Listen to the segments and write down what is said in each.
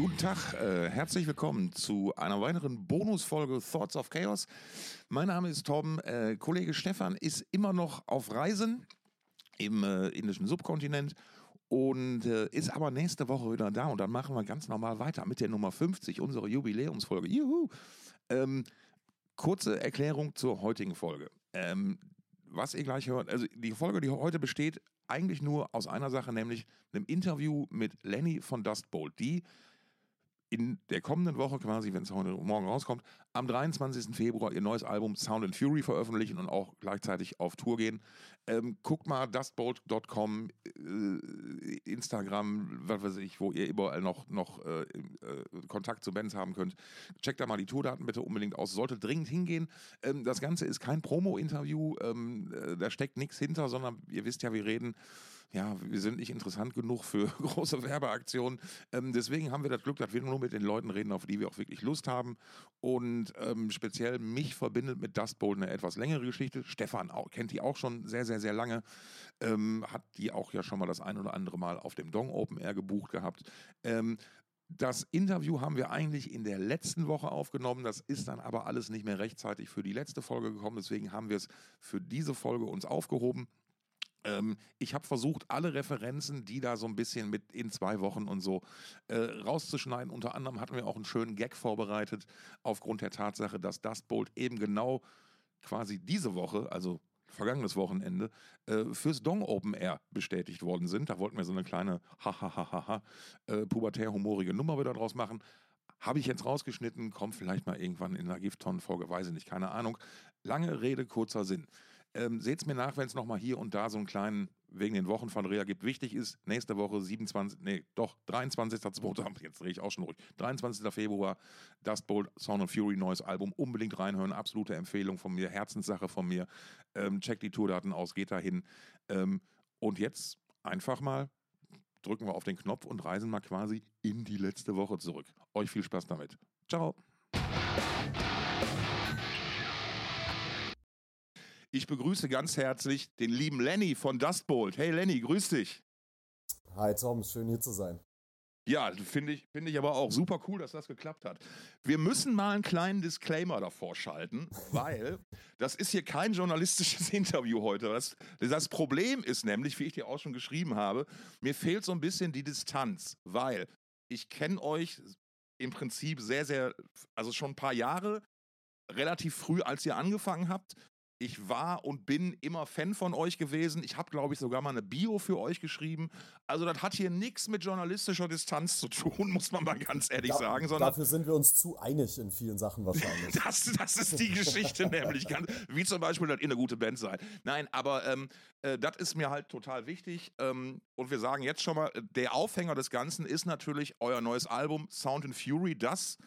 guten Tag. Äh, herzlich willkommen zu einer weiteren Bonusfolge Thoughts of Chaos. Mein Name ist Torben. Äh, Kollege Stefan ist immer noch auf Reisen im äh, indischen Subkontinent und äh, ist aber nächste Woche wieder da. Und dann machen wir ganz normal weiter mit der Nummer 50, unsere Jubiläumsfolge. Juhu! Ähm, kurze Erklärung zur heutigen Folge. Ähm, was ihr gleich hört, also die Folge, die heute besteht, eigentlich nur aus einer Sache, nämlich einem Interview mit Lenny von Dustbolt, die in der kommenden Woche quasi, wenn es heute morgen rauskommt, am 23. Februar ihr neues Album Sound and Fury veröffentlichen und auch gleichzeitig auf Tour gehen. Ähm, guckt mal dustbolt.com, äh, Instagram, was weiß ich, wo ihr überall noch, noch äh, äh, Kontakt zu Bands haben könnt. Checkt da mal die Tourdaten bitte unbedingt aus. Sollte dringend hingehen. Ähm, das Ganze ist kein Promo-Interview, ähm, äh, da steckt nichts hinter, sondern ihr wisst ja, wir reden ja, wir sind nicht interessant genug für große Werbeaktionen. Ähm, deswegen haben wir das Glück, dass wir nur mit den Leuten reden, auf die wir auch wirklich Lust haben. Und ähm, speziell mich verbindet mit Dust Bowl eine etwas längere Geschichte. Stefan auch, kennt die auch schon sehr, sehr, sehr lange. Ähm, hat die auch ja schon mal das ein oder andere Mal auf dem Dong Open Air gebucht gehabt. Ähm, das Interview haben wir eigentlich in der letzten Woche aufgenommen. Das ist dann aber alles nicht mehr rechtzeitig für die letzte Folge gekommen. Deswegen haben wir es für diese Folge uns aufgehoben. Ähm, ich habe versucht, alle Referenzen, die da so ein bisschen mit in zwei Wochen und so äh, rauszuschneiden. Unter anderem hatten wir auch einen schönen Gag vorbereitet, aufgrund der Tatsache, dass Dustbolt eben genau quasi diese Woche, also vergangenes Wochenende, äh, fürs Dong Open Air bestätigt worden sind. Da wollten wir so eine kleine hahaha äh, pubertär-humorige Nummer wieder draus machen. Habe ich jetzt rausgeschnitten, kommt vielleicht mal irgendwann in einer Giftton-Folge, weiß ich nicht, keine Ahnung. Lange Rede, kurzer Sinn. Ähm, Seht es mir nach, wenn es nochmal hier und da so einen kleinen, wegen den Wochen von Rea gibt. Wichtig ist, nächste Woche 27, nee, doch, 23.2., jetzt drehe ich auch schon ruhig, 23. Februar, Dust Bowl, Sound of Fury, neues Album, unbedingt reinhören, absolute Empfehlung von mir, Herzenssache von mir. Ähm, checkt die Tourdaten aus, geht dahin. Ähm, und jetzt einfach mal drücken wir auf den Knopf und reisen mal quasi in die letzte Woche zurück. Euch viel Spaß damit. Ciao. Ich begrüße ganz herzlich den lieben Lenny von Dustbolt. Hey Lenny, grüß dich. Hi Tom, schön hier zu sein. Ja, finde ich, find ich aber auch super cool, dass das geklappt hat. Wir müssen mal einen kleinen Disclaimer davor schalten, weil das ist hier kein journalistisches Interview heute. Das, das Problem ist nämlich, wie ich dir auch schon geschrieben habe, mir fehlt so ein bisschen die Distanz, weil ich kenne euch im Prinzip sehr, sehr, also schon ein paar Jahre, relativ früh, als ihr angefangen habt ich war und bin immer Fan von euch gewesen. Ich habe, glaube ich, sogar mal eine Bio für euch geschrieben. Also das hat hier nichts mit journalistischer Distanz zu tun, muss man mal ganz ehrlich da, sagen. Sondern dafür sind wir uns zu einig in vielen Sachen wahrscheinlich. das, das ist die Geschichte nämlich. Wie zum Beispiel, dass ihr eine gute Band seid. Nein, aber ähm, äh, das ist mir halt total wichtig. Ähm, und wir sagen jetzt schon mal, der Aufhänger des Ganzen ist natürlich euer neues Album Sound and Fury, das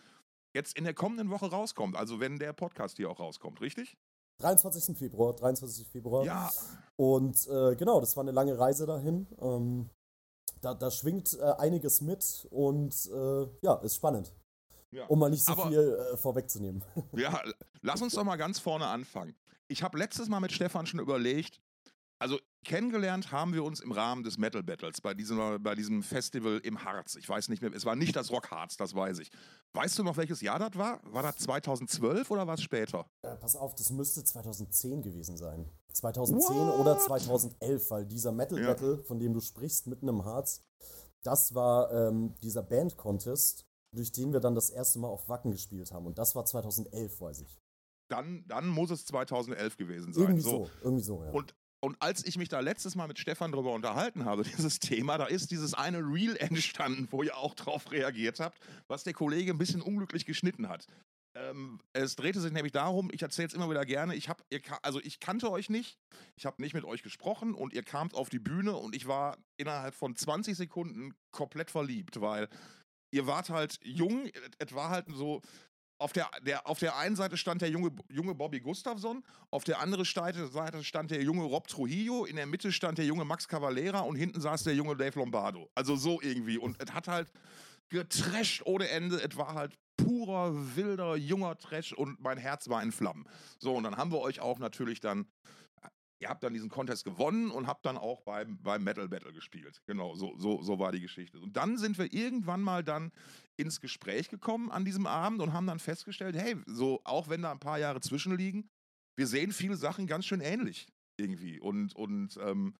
jetzt in der kommenden Woche rauskommt. Also wenn der Podcast hier auch rauskommt, richtig? 23. Februar, 23. Februar. Ja. Und äh, genau, das war eine lange Reise dahin. Ähm, da, da schwingt äh, einiges mit und äh, ja, ist spannend. Ja. Um mal nicht so Aber, viel äh, vorwegzunehmen. Ja, lass uns doch mal ganz vorne anfangen. Ich habe letztes Mal mit Stefan schon überlegt, also kennengelernt haben wir uns im Rahmen des Metal Battles bei diesem, bei diesem Festival im Harz. Ich weiß nicht mehr, es war nicht das Rock Harz, das weiß ich. Weißt du noch, welches Jahr das war? War das 2012 oder war es später? Äh, pass auf, das müsste 2010 gewesen sein. 2010 What? oder 2011, weil dieser Metal Battle, ja. von dem du sprichst, mitten im Harz, das war ähm, dieser Band Contest, durch den wir dann das erste Mal auf Wacken gespielt haben. Und das war 2011, weiß ich. Dann, dann muss es 2011 gewesen sein. Irgendwie so, so irgendwie so, ja. Und und als ich mich da letztes Mal mit Stefan darüber unterhalten habe, dieses Thema, da ist dieses eine Reel entstanden, wo ihr auch drauf reagiert habt, was der Kollege ein bisschen unglücklich geschnitten hat. Ähm, es drehte sich nämlich darum, ich erzähle es immer wieder gerne, ich habe, also ich kannte euch nicht, ich habe nicht mit euch gesprochen und ihr kamt auf die Bühne und ich war innerhalb von 20 Sekunden komplett verliebt, weil ihr wart halt jung, es war halt so, auf der, der, auf der einen Seite stand der junge, junge Bobby Gustafsson, auf der anderen Seite stand der junge Rob Trujillo, in der Mitte stand der junge Max Cavalera und hinten saß der junge Dave Lombardo. Also so irgendwie. Und es hat halt getrasht ohne Ende. Es war halt purer, wilder, junger Trash und mein Herz war in Flammen. So, und dann haben wir euch auch natürlich dann ihr habt dann diesen Contest gewonnen und habt dann auch beim, beim Metal Battle gespielt. Genau, so, so, so war die Geschichte. Und dann sind wir irgendwann mal dann ins Gespräch gekommen an diesem Abend und haben dann festgestellt, hey, so auch wenn da ein paar Jahre zwischenliegen, wir sehen viele Sachen ganz schön ähnlich irgendwie. Und, und ähm,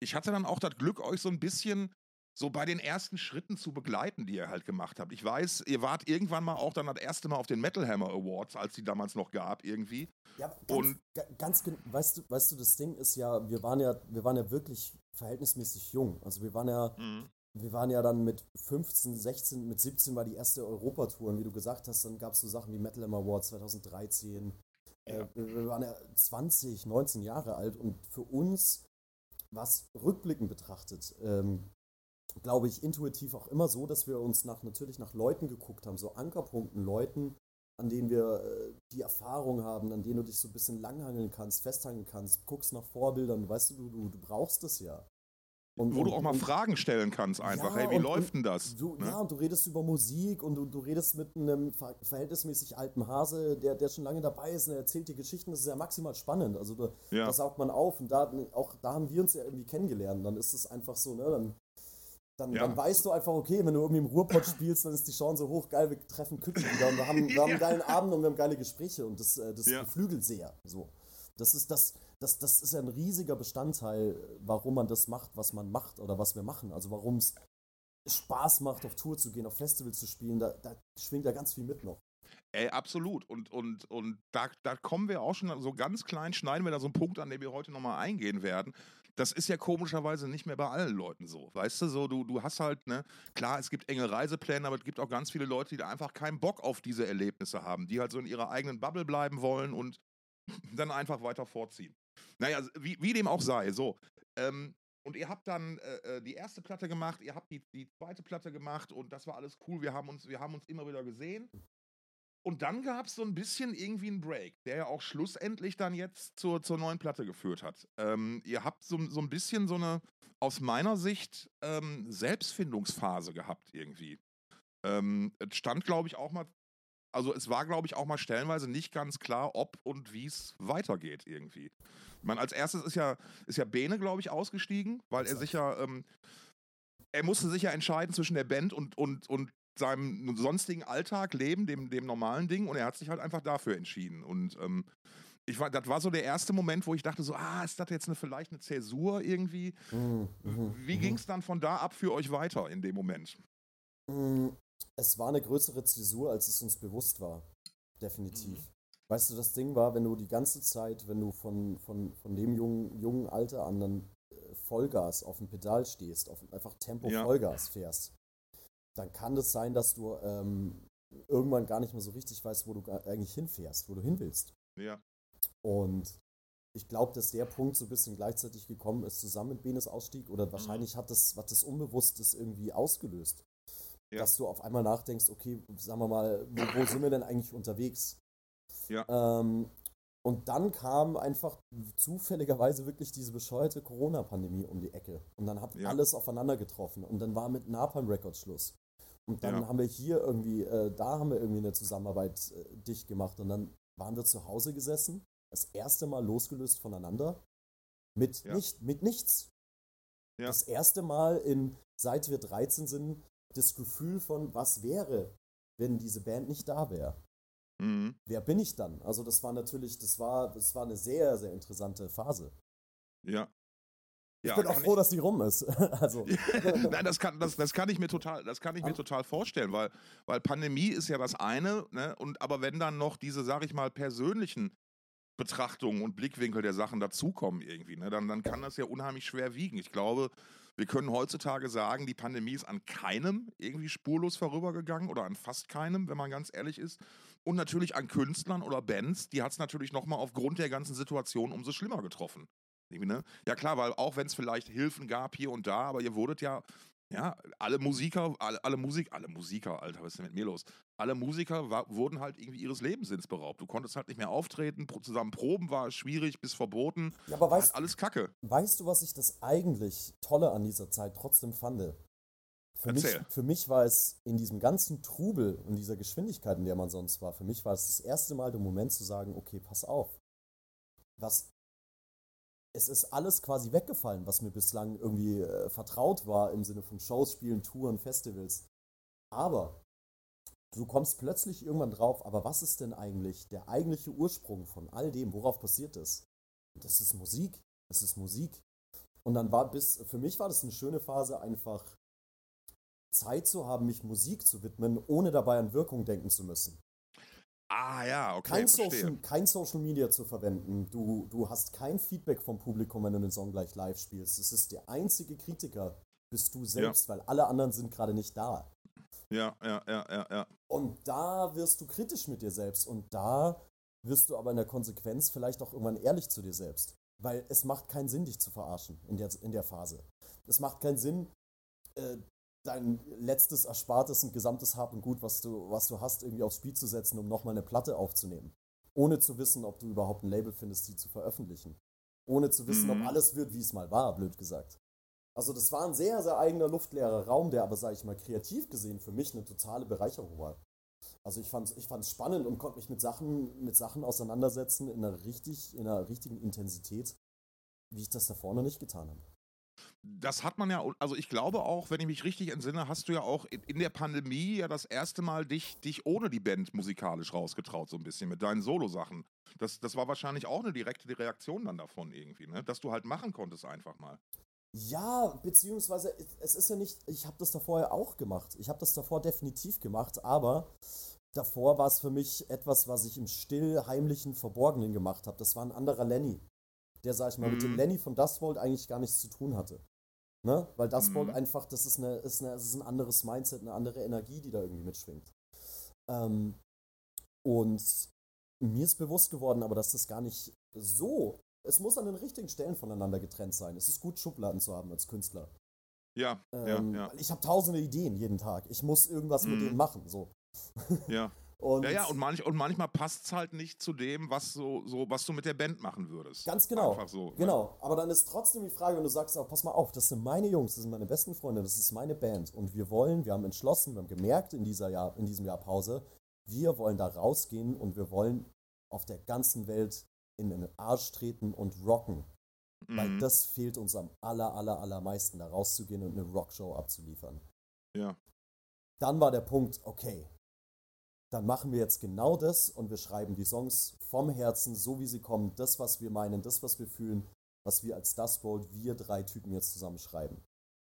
ich hatte dann auch das Glück, euch so ein bisschen so bei den ersten Schritten zu begleiten, die ihr halt gemacht habt. Ich weiß, ihr wart irgendwann mal auch dann das erste Mal auf den Metal Hammer Awards, als die damals noch gab, irgendwie. Ja, ganz, und ganz, weißt du, weißt du, das Ding ist ja, wir waren ja, wir waren ja wirklich verhältnismäßig jung. Also wir waren ja, mhm. wir waren ja dann mit 15, 16, mit 17 war die erste Europatour und wie du gesagt hast, dann gab es so Sachen wie Metal Hammer Awards 2013. Ja. Äh, wir waren ja 20, 19 Jahre alt und für uns was rückblickend betrachtet, ähm, glaube ich, intuitiv auch immer so, dass wir uns nach, natürlich nach Leuten geguckt haben, so Ankerpunkten, Leuten, an denen wir äh, die Erfahrung haben, an denen du dich so ein bisschen langhangeln kannst, festhangeln kannst, guckst nach Vorbildern, weißt du, du, du brauchst es ja. Und, Wo und, du auch mal und, Fragen stellen kannst, einfach. Ja, hey, wie läuft denn das? Du, ne? Ja, und du redest über Musik und du, du redest mit einem verhältnismäßig alten Hase, der, der schon lange dabei ist und er erzählt dir Geschichten. Das ist ja maximal spannend. Also, da, ja. das saugt man auf. Und da, auch da haben wir uns ja irgendwie kennengelernt. Dann ist es einfach so, ne? Dann dann, ja. dann, weißt du einfach, okay, wenn du irgendwie im Ruhrpott spielst, dann ist die Chance hoch, geil, wir treffen Küchen wieder und wir haben, wir haben einen geilen Abend und wir haben geile Gespräche und das, äh, das ja. beflügelt sehr. So. Das ist das, das, das ist ein riesiger Bestandteil, warum man das macht, was man macht oder was wir machen. Also warum es Spaß macht, auf Tour zu gehen, auf Festivals zu spielen, da, da schwingt ja ganz viel mit noch. Ey, absolut. Und, und, und da, da kommen wir auch schon so ganz klein, schneiden wir da so einen Punkt an, den wir heute nochmal eingehen werden. Das ist ja komischerweise nicht mehr bei allen Leuten so. Weißt du, so, du, du hast halt, ne, klar, es gibt enge Reisepläne, aber es gibt auch ganz viele Leute, die einfach keinen Bock auf diese Erlebnisse haben, die halt so in ihrer eigenen Bubble bleiben wollen und dann einfach weiter vorziehen. Naja, wie, wie dem auch sei, so. Ähm, und ihr habt dann äh, äh, die erste Platte gemacht, ihr habt die, die zweite Platte gemacht und das war alles cool. Wir haben uns, wir haben uns immer wieder gesehen. Und dann gab es so ein bisschen irgendwie einen Break, der ja auch schlussendlich dann jetzt zur, zur neuen Platte geführt hat. Ähm, ihr habt so, so ein bisschen so eine, aus meiner Sicht, ähm, Selbstfindungsphase gehabt irgendwie. Ähm, es stand, glaube ich, auch mal, also es war, glaube ich, auch mal stellenweise nicht ganz klar, ob und wie es weitergeht irgendwie. Ich meine, als erstes ist ja, ist ja Bene, glaube ich, ausgestiegen, weil er sich ja, ähm, er musste sich ja entscheiden zwischen der Band und, und, und seinem sonstigen Alltag leben, dem, dem normalen Ding, und er hat sich halt einfach dafür entschieden. Und ähm, ich war, das war so der erste Moment, wo ich dachte so, ah, ist das jetzt eine, vielleicht eine Zäsur irgendwie? Mhm. mhm Wie mhm. ging es dann von da ab für euch weiter in dem Moment? Es war eine größere Zäsur, als es uns bewusst war. Definitiv. Mhm. Weißt du, das Ding war, wenn du die ganze Zeit, wenn du von, von, von dem jungen, jungen Alter an dann äh, Vollgas auf dem Pedal stehst, auf einfach Tempo ja. Vollgas fährst, dann kann es sein, dass du ähm, irgendwann gar nicht mehr so richtig weißt, wo du eigentlich hinfährst, wo du hin willst. Ja. Und ich glaube, dass der Punkt so ein bisschen gleichzeitig gekommen ist, zusammen mit Benes Ausstieg, oder wahrscheinlich mhm. hat das, was das Unbewusstes irgendwie ausgelöst. Ja. Dass du auf einmal nachdenkst, okay, sagen wir mal, wo, wo sind wir denn eigentlich unterwegs? Ja. Ähm, und dann kam einfach zufälligerweise wirklich diese bescheuerte Corona-Pandemie um die Ecke. Und dann hat ja. alles aufeinander getroffen. Und dann war mit Napalm Records Schluss. Und dann ja. haben wir hier irgendwie, äh, da haben wir irgendwie eine Zusammenarbeit äh, dicht gemacht. Und dann waren wir zu Hause gesessen, das erste Mal losgelöst voneinander, mit, ja. nicht, mit nichts. Ja. Das erste Mal in, seit wir 13 sind, das Gefühl von, was wäre, wenn diese Band nicht da wäre. Mhm. Wer bin ich dann? Also das war natürlich, das war, das war eine sehr, sehr interessante Phase. Ja, ich ja, bin auch froh, ich, dass die rum ist. also. Nein, das kann, das, das kann ich mir total, das kann ich mir total vorstellen, weil, weil Pandemie ist ja das eine, ne? Und aber wenn dann noch diese, sag ich mal, persönlichen Betrachtungen und Blickwinkel der Sachen dazukommen irgendwie, ne, dann, dann kann das ja unheimlich schwer wiegen. Ich glaube, wir können heutzutage sagen, die Pandemie ist an keinem irgendwie spurlos vorübergegangen oder an fast keinem, wenn man ganz ehrlich ist. Und natürlich an Künstlern oder Bands, die hat es natürlich nochmal aufgrund der ganzen Situation umso schlimmer getroffen. Ne? Ja klar, weil auch wenn es vielleicht Hilfen gab hier und da, aber ihr wurdet ja, ja, alle Musiker, alle, alle Musik, alle Musiker, Alter, was ist denn mit mir los? Alle Musiker war, wurden halt irgendwie ihres Lebenssinns beraubt. Du konntest halt nicht mehr auftreten, zusammen proben war schwierig bis verboten. Ja, aber weißt, halt alles Kacke. Weißt du, was ich das eigentlich Tolle an dieser Zeit trotzdem fand? Für mich, für mich war es in diesem ganzen Trubel und dieser Geschwindigkeit, in der man sonst war, für mich war es das erste Mal der Moment zu sagen, okay, pass auf. Was es ist alles quasi weggefallen, was mir bislang irgendwie äh, vertraut war im Sinne von Shows, Spielen, Touren, Festivals. Aber du kommst plötzlich irgendwann drauf, aber was ist denn eigentlich der eigentliche Ursprung von all dem, worauf passiert ist? Das ist Musik. Das ist Musik. Und dann war bis, für mich war das eine schöne Phase, einfach Zeit zu haben, mich Musik zu widmen, ohne dabei an Wirkung denken zu müssen. Ah ja, okay. Kein Social, kein Social Media zu verwenden. Du, du hast kein Feedback vom Publikum, wenn du den Song gleich live spielst. Es ist der einzige Kritiker, bist du selbst, ja. weil alle anderen sind gerade nicht da. Ja, ja, ja, ja, ja. Und da wirst du kritisch mit dir selbst und da wirst du aber in der Konsequenz vielleicht auch irgendwann ehrlich zu dir selbst. Weil es macht keinen Sinn, dich zu verarschen in der, in der Phase. Es macht keinen Sinn, äh, dein letztes Erspartes und gesamtes Hab und Gut, was du, was du hast, irgendwie aufs Spiel zu setzen, um nochmal eine Platte aufzunehmen. Ohne zu wissen, ob du überhaupt ein Label findest, die zu veröffentlichen. Ohne zu wissen, mhm. ob alles wird, wie es mal war, blöd gesagt. Also das war ein sehr, sehr eigener luftleerer Raum, der aber, sage ich mal, kreativ gesehen für mich eine totale Bereicherung war. Also ich fand es ich fand's spannend und konnte mich mit Sachen, mit Sachen auseinandersetzen in einer, richtig, in einer richtigen Intensität, wie ich das da vorne nicht getan habe. Das hat man ja, also ich glaube auch, wenn ich mich richtig entsinne, hast du ja auch in der Pandemie ja das erste Mal dich, dich ohne die Band musikalisch rausgetraut, so ein bisschen mit deinen Solo-Sachen. Das, das war wahrscheinlich auch eine direkte Reaktion dann davon irgendwie, ne? dass du halt machen konntest einfach mal. Ja, beziehungsweise es ist ja nicht, ich habe das davor ja auch gemacht. Ich habe das davor definitiv gemacht, aber davor war es für mich etwas, was ich im still, heimlichen, verborgenen gemacht habe. Das war ein anderer Lenny, der, sag ich mal, mhm. mit dem mhm. Lenny von Dustbolt eigentlich gar nichts zu tun hatte. Ne? Weil Dustbolt mhm. einfach, das ist, eine, ist, eine, das ist ein anderes Mindset, eine andere Energie, die da irgendwie mitschwingt. Ähm, und mir ist bewusst geworden, aber dass das gar nicht so es muss an den richtigen Stellen voneinander getrennt sein. Es ist gut, Schubladen zu haben als Künstler. Ja, ähm, ja, ja. Ich habe tausende Ideen jeden Tag. Ich muss irgendwas mm. mit mhm. denen machen. So. Ja. und ja, ja, und, manch, und manchmal passt es halt nicht zu dem, was, so, so, was du mit der Band machen würdest. Ganz genau. Einfach so. Ne? Genau. Aber dann ist trotzdem die Frage, wenn du sagst, oh, pass mal auf, das sind meine Jungs, das sind meine besten Freunde, das ist meine Band. Und wir wollen, wir haben entschlossen, wir haben gemerkt in, dieser Jahr, in diesem Jahr Pause, wir wollen da rausgehen und wir wollen auf der ganzen Welt in den Arsch treten und rocken. Mhm. Weil das fehlt uns am aller, aller, allermeisten, da rauszugehen und eine Rockshow abzuliefern. Ja. Dann war der Punkt, okay, dann machen wir jetzt genau das und wir schreiben die Songs vom Herzen, so wie sie kommen, das, was wir meinen, das, was wir fühlen, was wir als Dust Bowl, wir drei Typen jetzt zusammen schreiben.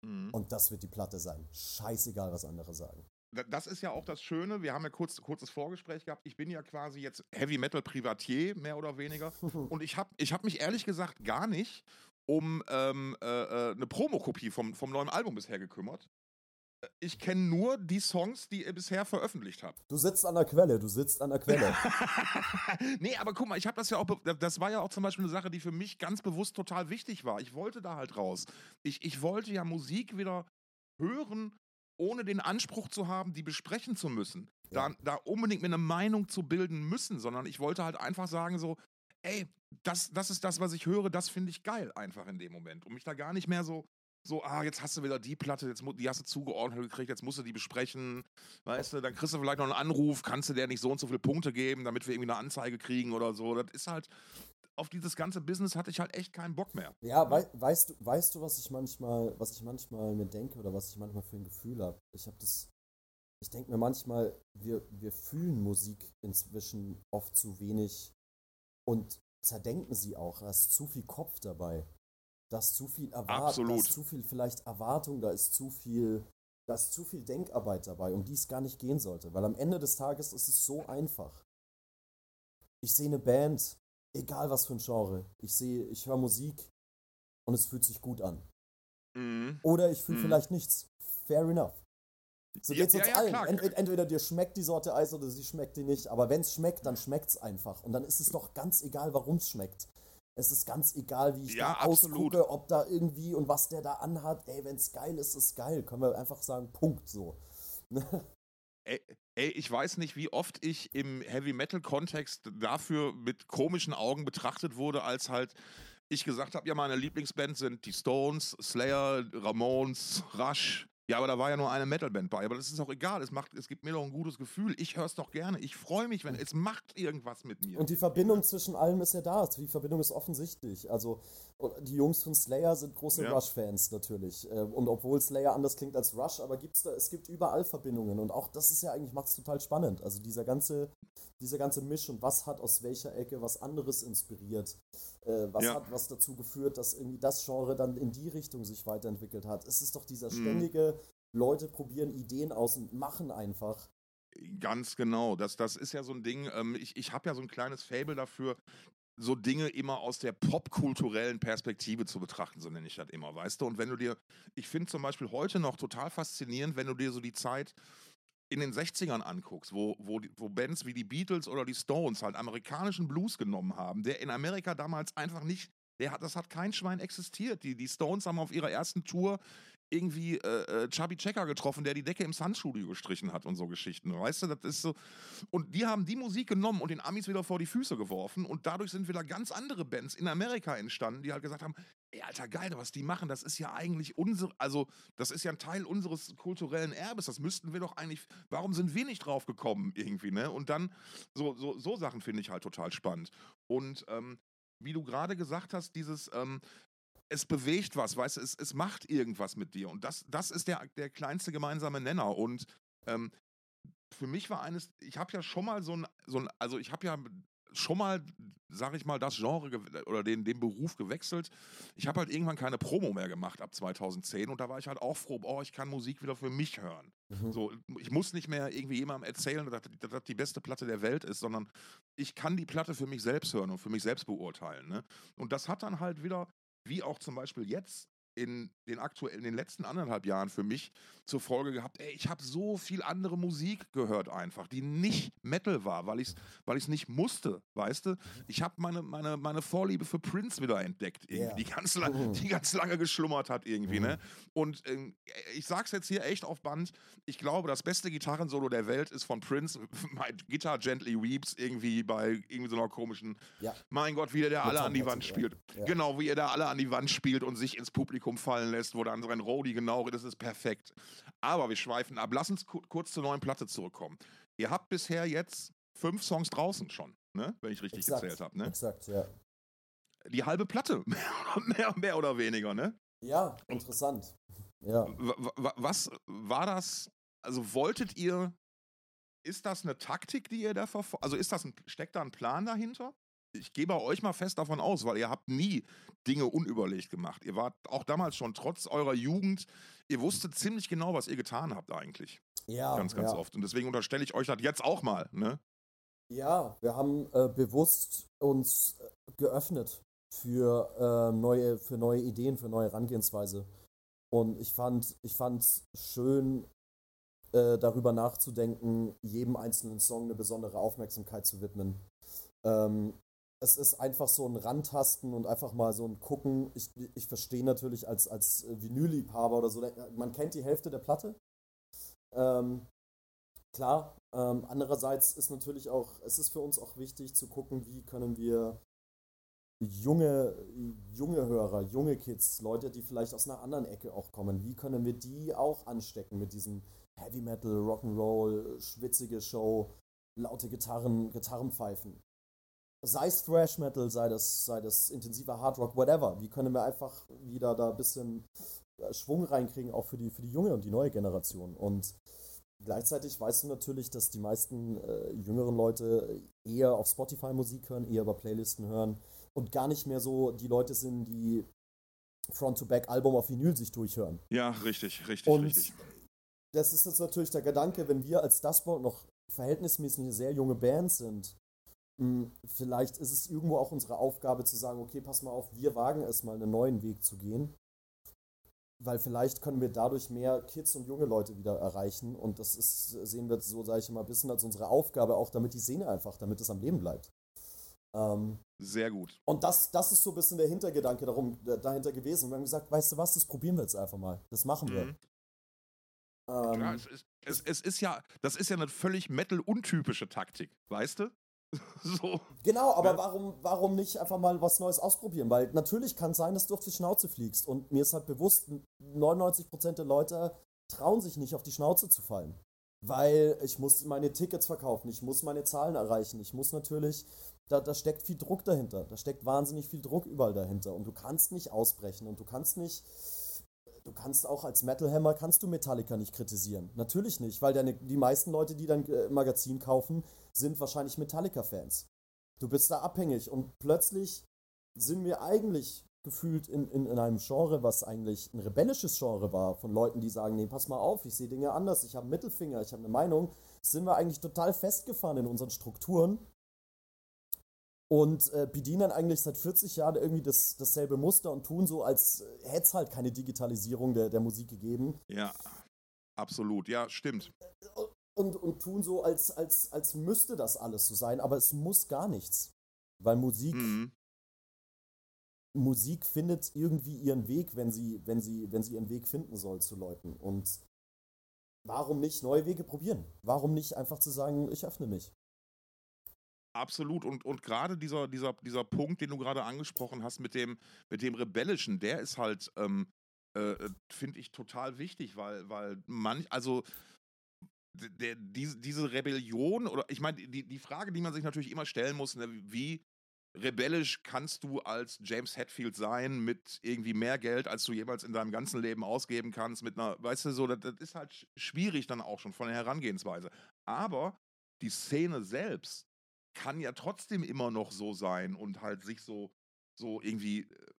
Mhm. Und das wird die Platte sein. Scheißegal, was andere sagen das ist ja auch das Schöne. Wir haben ja kurz kurzes Vorgespräch gehabt. Ich bin ja quasi jetzt Heavy Metal Privatier, mehr oder weniger. Und ich habe ich hab mich ehrlich gesagt gar nicht um ähm, äh, äh, eine Promokopie vom, vom neuen Album bisher gekümmert. Ich kenne nur die Songs, die ihr bisher veröffentlicht habt. Du sitzt an der Quelle, du sitzt an der Quelle. nee, aber guck mal, ich habe das ja auch, das war ja auch zum Beispiel eine Sache, die für mich ganz bewusst total wichtig war. Ich wollte da halt raus. Ich, ich wollte ja Musik wieder hören, ohne den Anspruch zu haben, die besprechen zu müssen, ja. da, da unbedingt mir eine Meinung zu bilden müssen, sondern ich wollte halt einfach sagen so, ey, das, das ist das, was ich höre, das finde ich geil einfach in dem Moment. Und mich da gar nicht mehr so, so, ah, jetzt hast du wieder die Platte, jetzt, die hast du zugeordnet gekriegt, jetzt musst du die besprechen, weißt du, dann kriegst du vielleicht noch einen Anruf, kannst du der nicht so und so viele Punkte geben, damit wir irgendwie eine Anzeige kriegen oder so. Das ist halt, auf dieses ganze Business hatte ich halt echt keinen Bock mehr. Ja, wei weißt du, weißt du, was ich manchmal, was ich manchmal mir denke oder was ich manchmal für ein Gefühl habe? Ich habe das, ich denke mir manchmal, wir, wir fühlen Musik inzwischen oft zu wenig und zerdenken sie auch. Da ist zu viel Kopf dabei. Da ist zu viel Erwartung, da ist zu viel vielleicht Erwartung, da ist zu viel, da ist zu viel Denkarbeit dabei, um die es gar nicht gehen sollte. Weil am Ende des Tages ist es so einfach. Ich sehe eine Band, egal was für ein Genre. Ich sehe, ich höre Musik und es fühlt sich gut an. Mhm. Oder ich fühle mhm. vielleicht nichts. Fair enough. So geht's ja, uns ja, allen. Ent, entweder dir schmeckt die Sorte Eis oder sie schmeckt dir nicht. Aber wenn es schmeckt, dann schmeckt es einfach. Und dann ist es doch ganz egal, warum es schmeckt. Es ist ganz egal, wie ich ja, da absolut. ausgucke, ob da irgendwie und was der da anhat. Ey, wenn es geil ist, ist geil. Können wir einfach sagen, Punkt so. Ey, ey, ich weiß nicht, wie oft ich im Heavy Metal Kontext dafür mit komischen Augen betrachtet wurde, als halt ich gesagt habe, ja, meine Lieblingsband sind die Stones, Slayer, Ramones, Rush, Ja, aber da war ja nur eine Metalband bei. Aber das ist auch egal. Es, macht, es gibt mir doch ein gutes Gefühl. Ich höre es doch gerne. Ich freue mich, wenn es macht irgendwas mit mir. Und die Verbindung zwischen allem ist ja da. Die Verbindung ist offensichtlich. Also die Jungs von Slayer sind große ja. Rush-Fans natürlich. Ähm, und obwohl Slayer anders klingt als Rush, aber gibt's da, es gibt überall Verbindungen. Und auch das ist ja eigentlich, macht es total spannend. Also dieser ganze, dieser ganze Misch und was hat aus welcher Ecke was anderes inspiriert. Äh, was ja. hat was dazu geführt, dass irgendwie das Genre dann in die Richtung sich weiterentwickelt hat. Es ist doch dieser mhm. ständige, mhm. Leute probieren Ideen aus und machen einfach. Ganz genau. Das, das ist ja so ein Ding. Ähm, ich ich habe ja so ein kleines Fable dafür, so Dinge immer aus der popkulturellen Perspektive zu betrachten, so nenne ich das immer, weißt du? Und wenn du dir, ich finde zum Beispiel heute noch total faszinierend, wenn du dir so die Zeit in den 60ern anguckst, wo, wo, wo Bands wie die Beatles oder die Stones halt amerikanischen Blues genommen haben, der in Amerika damals einfach nicht, der hat, das hat kein Schwein existiert. Die, die Stones haben auf ihrer ersten Tour irgendwie äh, äh, Chubby Checker getroffen, der die Decke im Sun-Studio gestrichen hat und so Geschichten. Weißt du, das ist so. Und die haben die Musik genommen und den Amis wieder vor die Füße geworfen und dadurch sind wieder ganz andere Bands in Amerika entstanden, die halt gesagt haben, ey, Alter, geil, was die machen, das ist ja eigentlich unsere, also das ist ja ein Teil unseres kulturellen Erbes, das müssten wir doch eigentlich, warum sind wir nicht drauf gekommen irgendwie, ne? Und dann, so, so, so Sachen finde ich halt total spannend. Und ähm, wie du gerade gesagt hast, dieses, ähm, es bewegt was, weißt du, es, es macht irgendwas mit dir. Und das, das ist der, der kleinste gemeinsame Nenner. Und ähm, für mich war eines, ich habe ja schon mal so ein, so ein also ich habe ja schon mal, sag ich mal, das Genre oder den, den Beruf gewechselt. Ich habe halt irgendwann keine Promo mehr gemacht ab 2010 und da war ich halt auch froh, oh, ich kann Musik wieder für mich hören. Mhm. So, ich muss nicht mehr irgendwie jemandem erzählen, dass, das die beste Platte der Welt ist, sondern ich kann die Platte für mich selbst hören und für mich selbst beurteilen. Ne? Und das hat dann halt wieder wie auch zum Beispiel jetzt in den aktuellen, in den letzten anderthalb Jahren für mich zur Folge gehabt, ey, ich habe so viel andere Musik gehört einfach, die nicht Metal war, weil ich es weil ich's nicht musste, weißt du? Ich habe meine, meine, meine Vorliebe für Prince wieder entdeckt, yeah. die, ganz lang, die ganz lange geschlummert hat irgendwie, ne? Und äh, ich sag's jetzt hier echt auf Band, ich glaube, das beste Gitarrensolo der Welt ist von Prince, My Guitar Gently Weeps, irgendwie bei irgendwie so einer komischen, ja. mein Gott, wie der, der alle an die Wand spielt. Ja. Genau, wie er da alle an die Wand spielt und sich ins Publikum fallen lässt, wo dann sein Rody genau, das ist perfekt. Aber wir schweifen ab. Lass uns kurz zur neuen Platte zurückkommen. Ihr habt bisher jetzt fünf Songs draußen schon, ne? wenn ich richtig exakt, gezählt habe. Ne? Exakt, ja. Die halbe Platte, mehr, mehr oder weniger, ne? Ja, interessant. Ja. Was war das? Also wolltet ihr, ist das eine Taktik, die ihr da verfolgt? Also ist das ein, steckt da ein Plan dahinter? Ich gehe bei euch mal fest davon aus, weil ihr habt nie Dinge unüberlegt gemacht. Ihr wart auch damals schon, trotz eurer Jugend, ihr wusstet ziemlich genau, was ihr getan habt eigentlich. Ja. Ganz, ganz ja. oft. Und deswegen unterstelle ich euch das jetzt auch mal, ne? Ja, wir haben äh, bewusst uns äh, geöffnet für, äh, neue, für neue Ideen, für neue Herangehensweise. Und ich fand ich schön, äh, darüber nachzudenken, jedem einzelnen Song eine besondere Aufmerksamkeit zu widmen. Ähm, es ist einfach so ein Rantasten und einfach mal so ein Gucken. Ich, ich verstehe natürlich als, als Vinylliebhaber oder so, man kennt die Hälfte der Platte. Ähm, klar, ähm, andererseits ist natürlich auch, es ist für uns auch wichtig zu gucken, wie können wir junge, junge Hörer, junge Kids, Leute, die vielleicht aus einer anderen Ecke auch kommen, wie können wir die auch anstecken mit diesem Heavy Metal, Rock'n'Roll, schwitzige Show, laute Gitarren, Gitarrenpfeifen sei es Thrash Metal, sei das, sei das intensiver Hard Rock, whatever. Wie können wir einfach wieder da ein bisschen äh, Schwung reinkriegen, auch für die, für die junge und die neue Generation. Und gleichzeitig weißt du natürlich, dass die meisten äh, jüngeren Leute eher auf Spotify Musik hören, eher über Playlisten hören und gar nicht mehr so die Leute sind, die Front-to-Back-Album auf Vinyl sich durchhören. Ja, richtig, richtig, und richtig. Das ist jetzt natürlich der Gedanke, wenn wir als Dustboard noch verhältnismäßig eine sehr junge Band sind, vielleicht ist es irgendwo auch unsere Aufgabe zu sagen, okay, pass mal auf, wir wagen es mal einen neuen Weg zu gehen. Weil vielleicht können wir dadurch mehr Kids und junge Leute wieder erreichen. Und das ist, sehen wir so, sage ich mal, ein bisschen als unsere Aufgabe, auch damit die Szene einfach, damit es am Leben bleibt. Ähm, Sehr gut. Und das, das ist so ein bisschen der Hintergedanke darum, dahinter gewesen. wir haben gesagt, weißt du was, das probieren wir jetzt einfach mal. Das machen wir. Mhm. Ähm, Klar, es ist, es, es ist ja, das ist ja eine völlig Metal-untypische Taktik, weißt du? so. Genau, aber ja. warum, warum nicht einfach mal was Neues ausprobieren? Weil natürlich kann es sein, dass du auf die Schnauze fliegst. Und mir ist halt bewusst, 99% der Leute trauen sich nicht auf die Schnauze zu fallen. Weil ich muss meine Tickets verkaufen, ich muss meine Zahlen erreichen, ich muss natürlich, da, da steckt viel Druck dahinter, da steckt wahnsinnig viel Druck überall dahinter und du kannst nicht ausbrechen und du kannst nicht, du kannst auch als Metal Hammer, kannst du Metallica nicht kritisieren. Natürlich nicht, weil deine, die meisten Leute, die dein äh, Magazin kaufen, sind wahrscheinlich Metallica-Fans. Du bist da abhängig und plötzlich sind wir eigentlich gefühlt in, in, in einem Genre, was eigentlich ein rebellisches Genre war, von Leuten, die sagen, nee, pass mal auf, ich sehe Dinge anders, ich habe einen Mittelfinger, ich habe eine Meinung, sind wir eigentlich total festgefahren in unseren Strukturen und äh, bedienen eigentlich seit 40 Jahren irgendwie das, dasselbe Muster und tun so, als hätte es halt keine Digitalisierung der, der Musik gegeben. Ja, absolut, ja, stimmt. Und, und tun so, als, als, als müsste das alles so sein, aber es muss gar nichts. Weil Musik mhm. Musik findet irgendwie ihren Weg, wenn sie, wenn sie, wenn sie ihren Weg finden soll zu Leuten. Und warum nicht neue Wege probieren? Warum nicht einfach zu sagen, ich öffne mich? Absolut. Und, und gerade dieser, dieser, dieser Punkt, den du gerade angesprochen hast mit dem, mit dem Rebellischen, der ist halt, ähm, äh, finde ich, total wichtig, weil, weil manch, also der, diese, diese Rebellion, oder ich meine, die, die Frage, die man sich natürlich immer stellen muss, ne, wie, rebellisch kannst du als James Hetfield sein mit irgendwie mehr Geld, als du jemals in deinem ganzen Leben ausgeben kannst, mit einer, weißt du, so, das, das ist halt schwierig dann auch schon von der Herangehensweise. Aber die Szene selbst kann ja trotzdem immer noch so sein und halt sich so, so irgendwie, äh,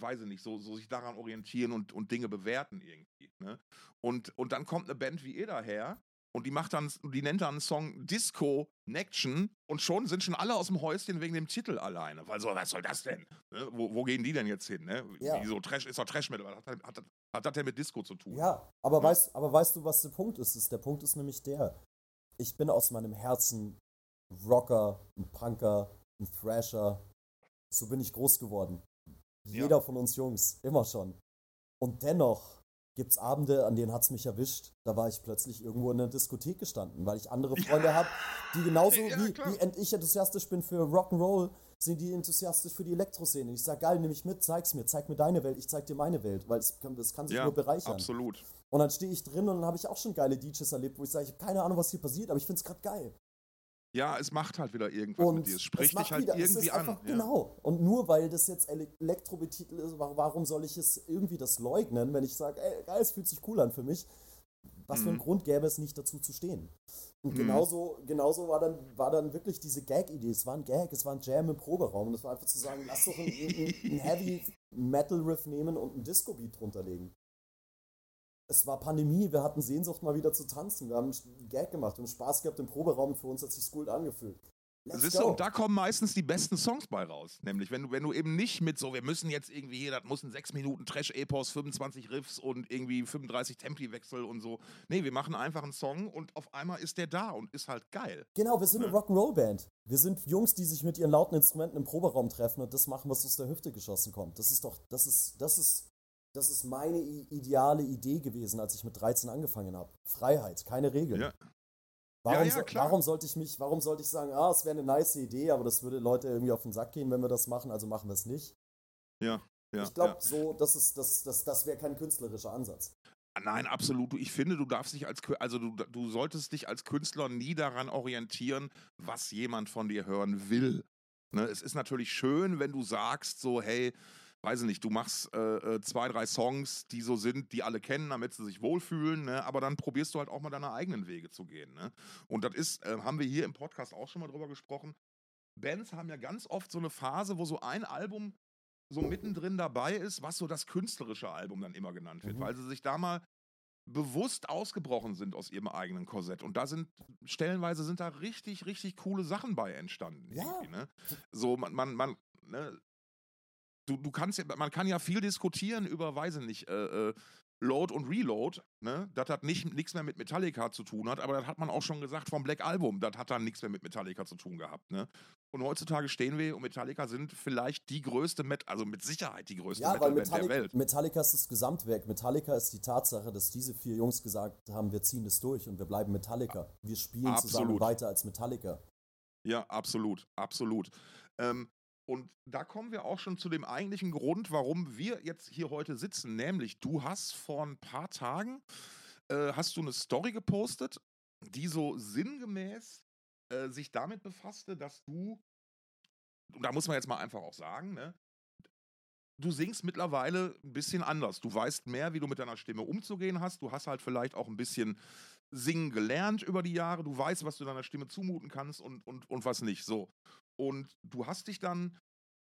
weiß ich nicht, so, so sich daran orientieren und, und Dinge bewerten irgendwie. Ne? Und, und dann kommt eine Band wie ihr daher und die macht dann, die nennt dann einen Song Disco Nection und schon sind schon alle aus dem Häuschen wegen dem Titel alleine. Weil so, was soll das denn? Ne? Wo, wo, gehen die denn jetzt hin? Ne? Ja. Wie so Trash, ist doch Trash Metal. Was hat, hat, hat, das denn mit Disco zu tun? Ja, aber, ja. Weißt, aber weißt du, was der Punkt ist? Der Punkt ist nämlich der, ich bin aus meinem Herzen Rocker, ein Punker, ein Thrasher. So bin ich groß geworden. Jeder ja. von uns Jungs, immer schon. Und dennoch gibt es Abende, an denen hat es mich erwischt. Da war ich plötzlich irgendwo in der Diskothek gestanden, weil ich andere Freunde ja. habe, die genauso ja, wie, wie ich enthusiastisch bin für Rock'n'Roll, sind die enthusiastisch für die Elektroszene. Ich sage, geil, nehme ich mit, zeig's mir, zeig mir deine Welt, ich zeig dir meine Welt, weil das kann, das kann sich ja, nur bereichern. Absolut. Und dann stehe ich drin und dann habe ich auch schon geile DJs erlebt, wo ich sage, ich habe keine Ahnung, was hier passiert, aber ich finde es gerade geil. Ja, es macht halt wieder irgendwas und mit dir. Es spricht es dich halt wieder, irgendwie an. Einfach, ja. Genau. Und nur weil das jetzt Elektro betitelt ist, warum soll ich es irgendwie das leugnen, wenn ich sage, ey, geil, es fühlt sich cool an für mich? Was mhm. für einen Grund gäbe es nicht dazu zu stehen? Und mhm. genauso, genauso war, dann, war dann wirklich diese Gag-Idee. Es war ein Gag, es war ein Jam im Proberaum. Und es war einfach zu sagen, lass doch einen, einen Heavy Metal Riff nehmen und einen Disco-Beat drunter legen es war Pandemie, wir hatten Sehnsucht mal wieder zu tanzen. Wir haben einen Gag gemacht und Spaß gehabt im Proberaum. Für uns hat sich gut angefühlt. Siehst du, und da kommen meistens die besten Songs bei raus. Nämlich, wenn du, wenn du eben nicht mit so, wir müssen jetzt irgendwie hier, das muss ein 6 Minuten Trash-Epos, 25 Riffs und irgendwie 35 Tempi-Wechsel und so. Nee, wir machen einfach einen Song und auf einmal ist der da und ist halt geil. Genau, wir sind eine Rock'n'Roll-Band. Wir sind Jungs, die sich mit ihren lauten Instrumenten im Proberaum treffen und das machen, was aus der Hüfte geschossen kommt. Das ist doch, das ist, das ist das ist meine ideale Idee gewesen, als ich mit 13 angefangen habe. Freiheit, keine Regeln. Ja. Warum, ja, ja, warum, sollte ich mich, warum sollte ich sagen, ah, es wäre eine nice Idee, aber das würde Leute irgendwie auf den Sack gehen, wenn wir das machen, also machen wir es nicht. Ja, ja. Ich glaube, so, das ist, das, das, das wäre kein künstlerischer Ansatz. Nein, absolut. Ich finde, du darfst dich als, also du, du solltest dich als Künstler nie daran orientieren, was jemand von dir hören will. Ne? Es ist natürlich schön, wenn du sagst, so, hey, weiß ich nicht, du machst äh, äh, zwei, drei Songs, die so sind, die alle kennen, damit sie sich wohlfühlen, ne? aber dann probierst du halt auch mal deine eigenen Wege zu gehen. Ne? Und das ist, äh, haben wir hier im Podcast auch schon mal drüber gesprochen. Bands haben ja ganz oft so eine Phase, wo so ein Album so mittendrin dabei ist, was so das künstlerische Album dann immer genannt wird, mhm. weil sie sich da mal bewusst ausgebrochen sind aus ihrem eigenen Korsett. Und da sind, stellenweise sind da richtig, richtig coole Sachen bei entstanden. Ja. Ne? So, man, man, man, ne? Du, du kannst ja, man kann ja viel diskutieren über, weiß ich nicht, äh, äh, Load und Reload, ne? Das hat nichts mehr mit Metallica zu tun hat, aber das hat man auch schon gesagt vom Black Album, das hat dann nichts mehr mit Metallica zu tun gehabt, ne? Und heutzutage stehen wir und Metallica sind vielleicht die größte Met also mit Sicherheit die größte ja, Metal-Band der Welt. Metallica ist das Gesamtwerk. Metallica ist die Tatsache, dass diese vier Jungs gesagt haben, wir ziehen das durch und wir bleiben Metallica. Wir spielen absolut. zusammen weiter als Metallica. Ja, absolut, absolut. Ähm, und da kommen wir auch schon zu dem eigentlichen Grund, warum wir jetzt hier heute sitzen. Nämlich, du hast vor ein paar Tagen äh, hast du eine Story gepostet, die so sinngemäß äh, sich damit befasste, dass du, und da muss man jetzt mal einfach auch sagen, ne, du singst mittlerweile ein bisschen anders. Du weißt mehr, wie du mit deiner Stimme umzugehen hast. Du hast halt vielleicht auch ein bisschen singen gelernt über die Jahre. Du weißt, was du deiner Stimme zumuten kannst und, und, und was nicht. So. Und du hast dich dann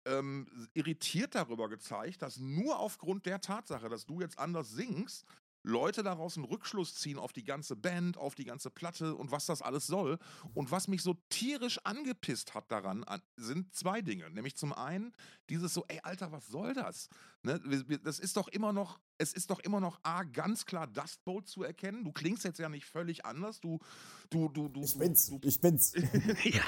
ähm, irritiert darüber gezeigt, dass nur aufgrund der Tatsache, dass du jetzt anders singst, Leute daraus einen Rückschluss ziehen auf die ganze Band, auf die ganze Platte und was das alles soll. Und was mich so tierisch angepisst hat daran, sind zwei Dinge. Nämlich zum einen dieses so, ey Alter, was soll das? Ne? Das ist doch immer noch, es ist doch immer noch A, ganz klar Dust Boat zu erkennen. Du klingst jetzt ja nicht völlig anders. Du, du, du, du. Ich bin's, du, ich bin's. ja.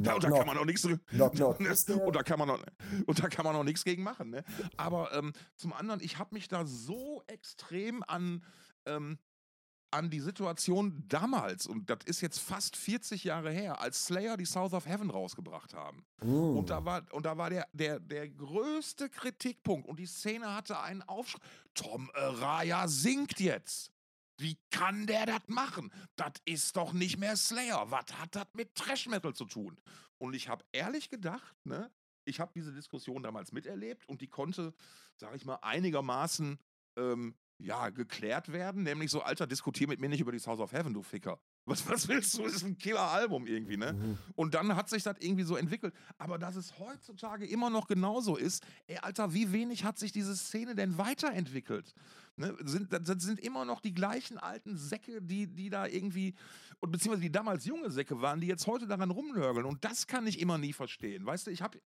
da, und da kann man auch nichts. Und da kann man noch, und da kann man auch nichts gegen machen. Ne? Aber ähm, zum anderen, ich habe mich da so extrem an ähm, an die Situation damals, und das ist jetzt fast 40 Jahre her, als Slayer die South of Heaven rausgebracht haben. Mm. Und da war, und da war der, der, der größte Kritikpunkt und die Szene hatte einen Aufschrei. Tom Araya singt jetzt. Wie kann der das machen? Das ist doch nicht mehr Slayer. Was hat das mit Trash Metal zu tun? Und ich habe ehrlich gedacht, ne, ich habe diese Diskussion damals miterlebt und die konnte, sag ich mal, einigermaßen ähm, ja, geklärt werden, nämlich so, Alter, diskutier mit mir nicht über die House of Heaven, du Ficker. Was, was willst du? Das ist ein Killer-Album irgendwie, ne? Mhm. Und dann hat sich das irgendwie so entwickelt. Aber dass es heutzutage immer noch genauso ist, ey, Alter, wie wenig hat sich diese Szene denn weiterentwickelt? Ne? Sind, das sind immer noch die gleichen alten Säcke, die, die da irgendwie, und beziehungsweise die damals junge Säcke waren, die jetzt heute daran rumnörgeln. Und das kann ich immer nie verstehen. Weißt du, ich habe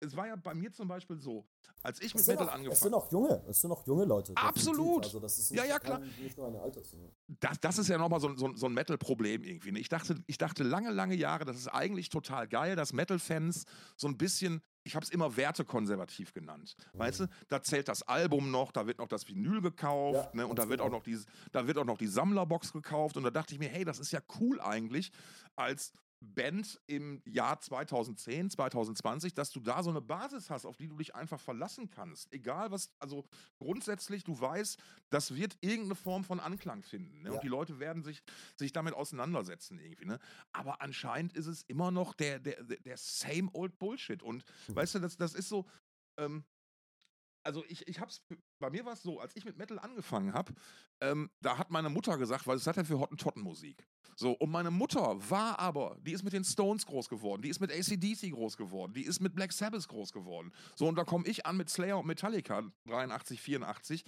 es war ja bei mir zum Beispiel so, als ich mit Metal auch, angefangen habe. Es sind auch junge, es sind auch junge Leute. Absolut. Also das ist nicht, ja, ja, klar. nicht nur eine Alters. Das, das ist ja nochmal so, so, so ein Metal-Problem irgendwie. Ne? Ich dachte, ich dachte lange, lange Jahre, das ist eigentlich total geil, dass Metal-Fans so ein bisschen ich habe es immer wertekonservativ genannt. Mhm. Weißt du, da zählt das Album noch, da wird noch das Vinyl gekauft, ja, ne, und da wird, auch noch die, da wird auch noch die Sammlerbox gekauft. Und da dachte ich mir, hey, das ist ja cool eigentlich, als Band im Jahr 2010, 2020, dass du da so eine Basis hast, auf die du dich einfach verlassen kannst. Egal was, also grundsätzlich, du weißt, das wird irgendeine Form von Anklang finden. Ne? Ja. Und die Leute werden sich, sich damit auseinandersetzen irgendwie. Ne? Aber anscheinend ist es immer noch der, der, der same old Bullshit. Und mhm. weißt du, das, das ist so, ähm, also ich, ich hab's, bei mir war es so, als ich mit Metal angefangen habe, ähm, da hat meine Mutter gesagt, was ist das denn für Hottentottenmusik? So, und meine Mutter war aber, die ist mit den Stones groß geworden, die ist mit ACDC groß geworden, die ist mit Black Sabbath groß geworden. So, und da komme ich an mit Slayer und Metallica 83, 84.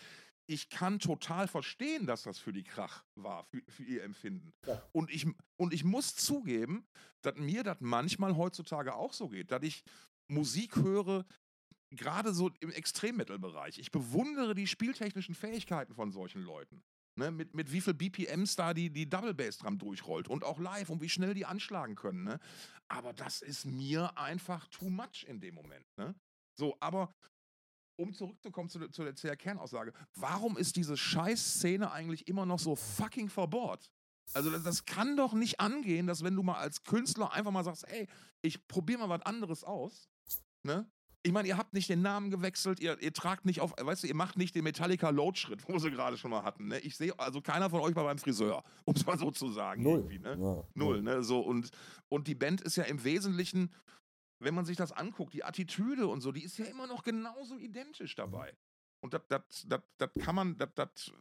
Ich kann total verstehen, dass das für die Krach war, für, für ihr Empfinden. Ja. Und, ich, und ich muss zugeben, dass mir das manchmal heutzutage auch so geht, dass ich Musik höre, gerade so im Extremmetal-Bereich. Ich bewundere die spieltechnischen Fähigkeiten von solchen Leuten. Ne, mit, mit wie viel BPMs da die, die Double Bass Drum durchrollt und auch live und wie schnell die anschlagen können. Ne? Aber das ist mir einfach too much in dem Moment. Ne? So, aber um zurückzukommen zu, zu der, zu der Kernaussage, warum ist diese Scheiß-Szene eigentlich immer noch so fucking verbohrt? Also das, das, kann doch nicht angehen, dass wenn du mal als Künstler einfach mal sagst, ey, ich probiere mal was anderes aus, ne? Ich meine, ihr habt nicht den Namen gewechselt, ihr, ihr tragt nicht auf, weißt du, ihr macht nicht den Metallica Load-Schritt, wo sie gerade schon mal hatten. Ne? Ich sehe, also keiner von euch war beim Friseur, um es mal so zu sagen. Null. Ne? Ja, Null, ne? So, und, und die Band ist ja im Wesentlichen, wenn man sich das anguckt, die Attitüde und so, die ist ja immer noch genauso identisch dabei. Und das, das, das, das kann man, das, das,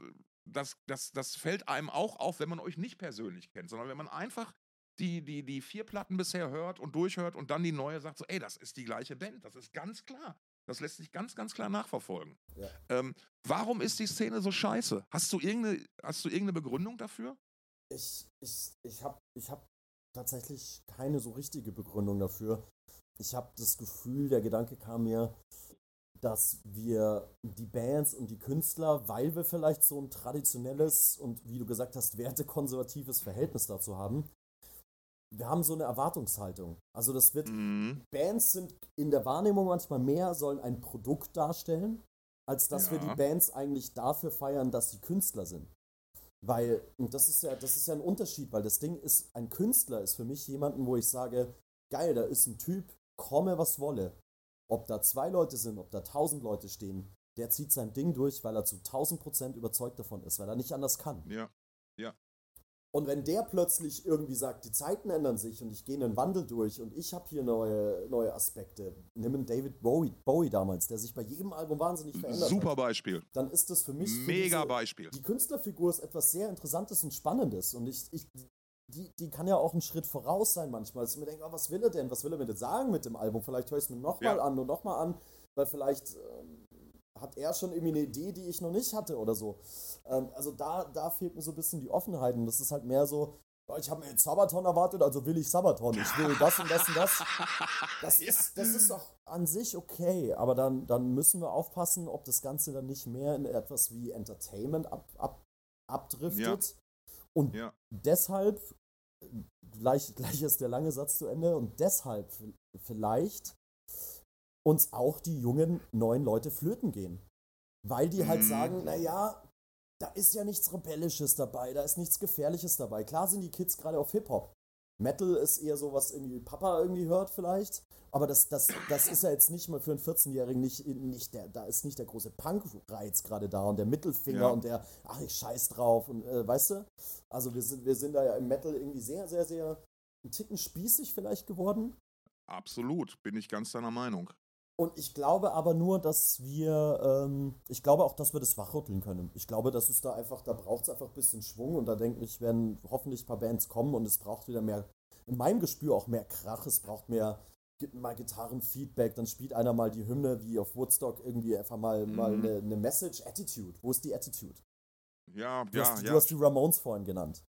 das, das, das fällt einem auch auf, wenn man euch nicht persönlich kennt, sondern wenn man einfach die, die, die vier Platten bisher hört und durchhört und dann die neue sagt so, ey, das ist die gleiche Band, das ist ganz klar. Das lässt sich ganz, ganz klar nachverfolgen. Ja. Ähm, warum ist die Szene so scheiße? Hast du irgendeine, hast du irgendeine Begründung dafür? Ich, ich, ich habe ich hab tatsächlich keine so richtige Begründung dafür. Ich habe das Gefühl, der Gedanke kam mir, dass wir die Bands und die Künstler, weil wir vielleicht so ein traditionelles und wie du gesagt hast, wertekonservatives Verhältnis dazu haben, wir haben so eine Erwartungshaltung. Also das wird, mhm. Bands sind in der Wahrnehmung manchmal mehr, sollen ein Produkt darstellen, als dass ja. wir die Bands eigentlich dafür feiern, dass sie Künstler sind. Weil, und das ist ja, das ist ja ein Unterschied, weil das Ding ist, ein Künstler ist für mich jemanden, wo ich sage, geil, da ist ein Typ, komme was wolle. Ob da zwei Leute sind, ob da tausend Leute stehen, der zieht sein Ding durch, weil er zu 1000 Prozent überzeugt davon ist, weil er nicht anders kann. Ja, ja. Und wenn der plötzlich irgendwie sagt, die Zeiten ändern sich und ich gehe einen Wandel durch und ich habe hier neue, neue Aspekte, nimm einen David Bowie, Bowie damals, der sich bei jedem Album wahnsinnig verändert Super hat, Beispiel. dann ist das für mich... Für Mega diese, Beispiel. Die Künstlerfigur ist etwas sehr Interessantes und Spannendes und ich, ich die, die kann ja auch einen Schritt voraus sein manchmal, dass ich mir denke, oh, was will er denn, was will er mir denn sagen mit dem Album? Vielleicht höre ich es mir nochmal Ja. an und nochmal an, weil vielleicht ähm, hat er schon irgendwie eine Idee, die ich noch nicht hatte oder so. Ähm, also da, da fehlt mir so ein bisschen die Offenheit und das ist halt mehr so, ich habe mir jetzt Sabaton erwartet, also will ich Sabaton. Ich will das und das und das. Das ist, das ist doch an sich okay, aber dann, dann müssen wir aufpassen, ob das Ganze dann nicht mehr in etwas wie Entertainment ab, ab, abdriftet. Und Ja. deshalb, gleich, gleich ist der lange Satz zu Ende, und deshalb vielleicht uns auch die jungen neuen Leute flöten gehen. Weil die halt Mhm. sagen, naja, da ist ja nichts Rebellisches dabei, da ist nichts Gefährliches dabei. Klar sind die Kids gerade auf Hip-Hop. Metal ist eher so, was irgendwie Papa irgendwie hört vielleicht. Aber das, das, das ist ja jetzt nicht mal für einen 14-Jährigen nicht, nicht der, da ist nicht der große Punk-Reiz gerade da und der Mittelfinger Ja. und der, ach, ich scheiß drauf und äh, weißt du? Also wir sind, wir sind da ja im Metal irgendwie sehr, sehr, sehr ein Ticken spießig vielleicht geworden. Absolut, bin ich ganz deiner Meinung. Und ich glaube aber nur, dass wir, ähm, ich glaube auch, dass wir das wachrütteln können. Ich glaube, dass es da einfach, da braucht es einfach ein bisschen Schwung und da denke ich, werden hoffentlich ein paar Bands kommen und es braucht wieder mehr, in meinem Gespür auch mehr Krach, es braucht mehr, gibt mal Gitarrenfeedback, dann spielt einer mal die Hymne wie auf Woodstock irgendwie einfach mal, mal Mhm. eine, eine Message, Attitude. Wo ist die Attitude? Ja, Du, ja, hast, ja. du hast die Ramones vorhin genannt.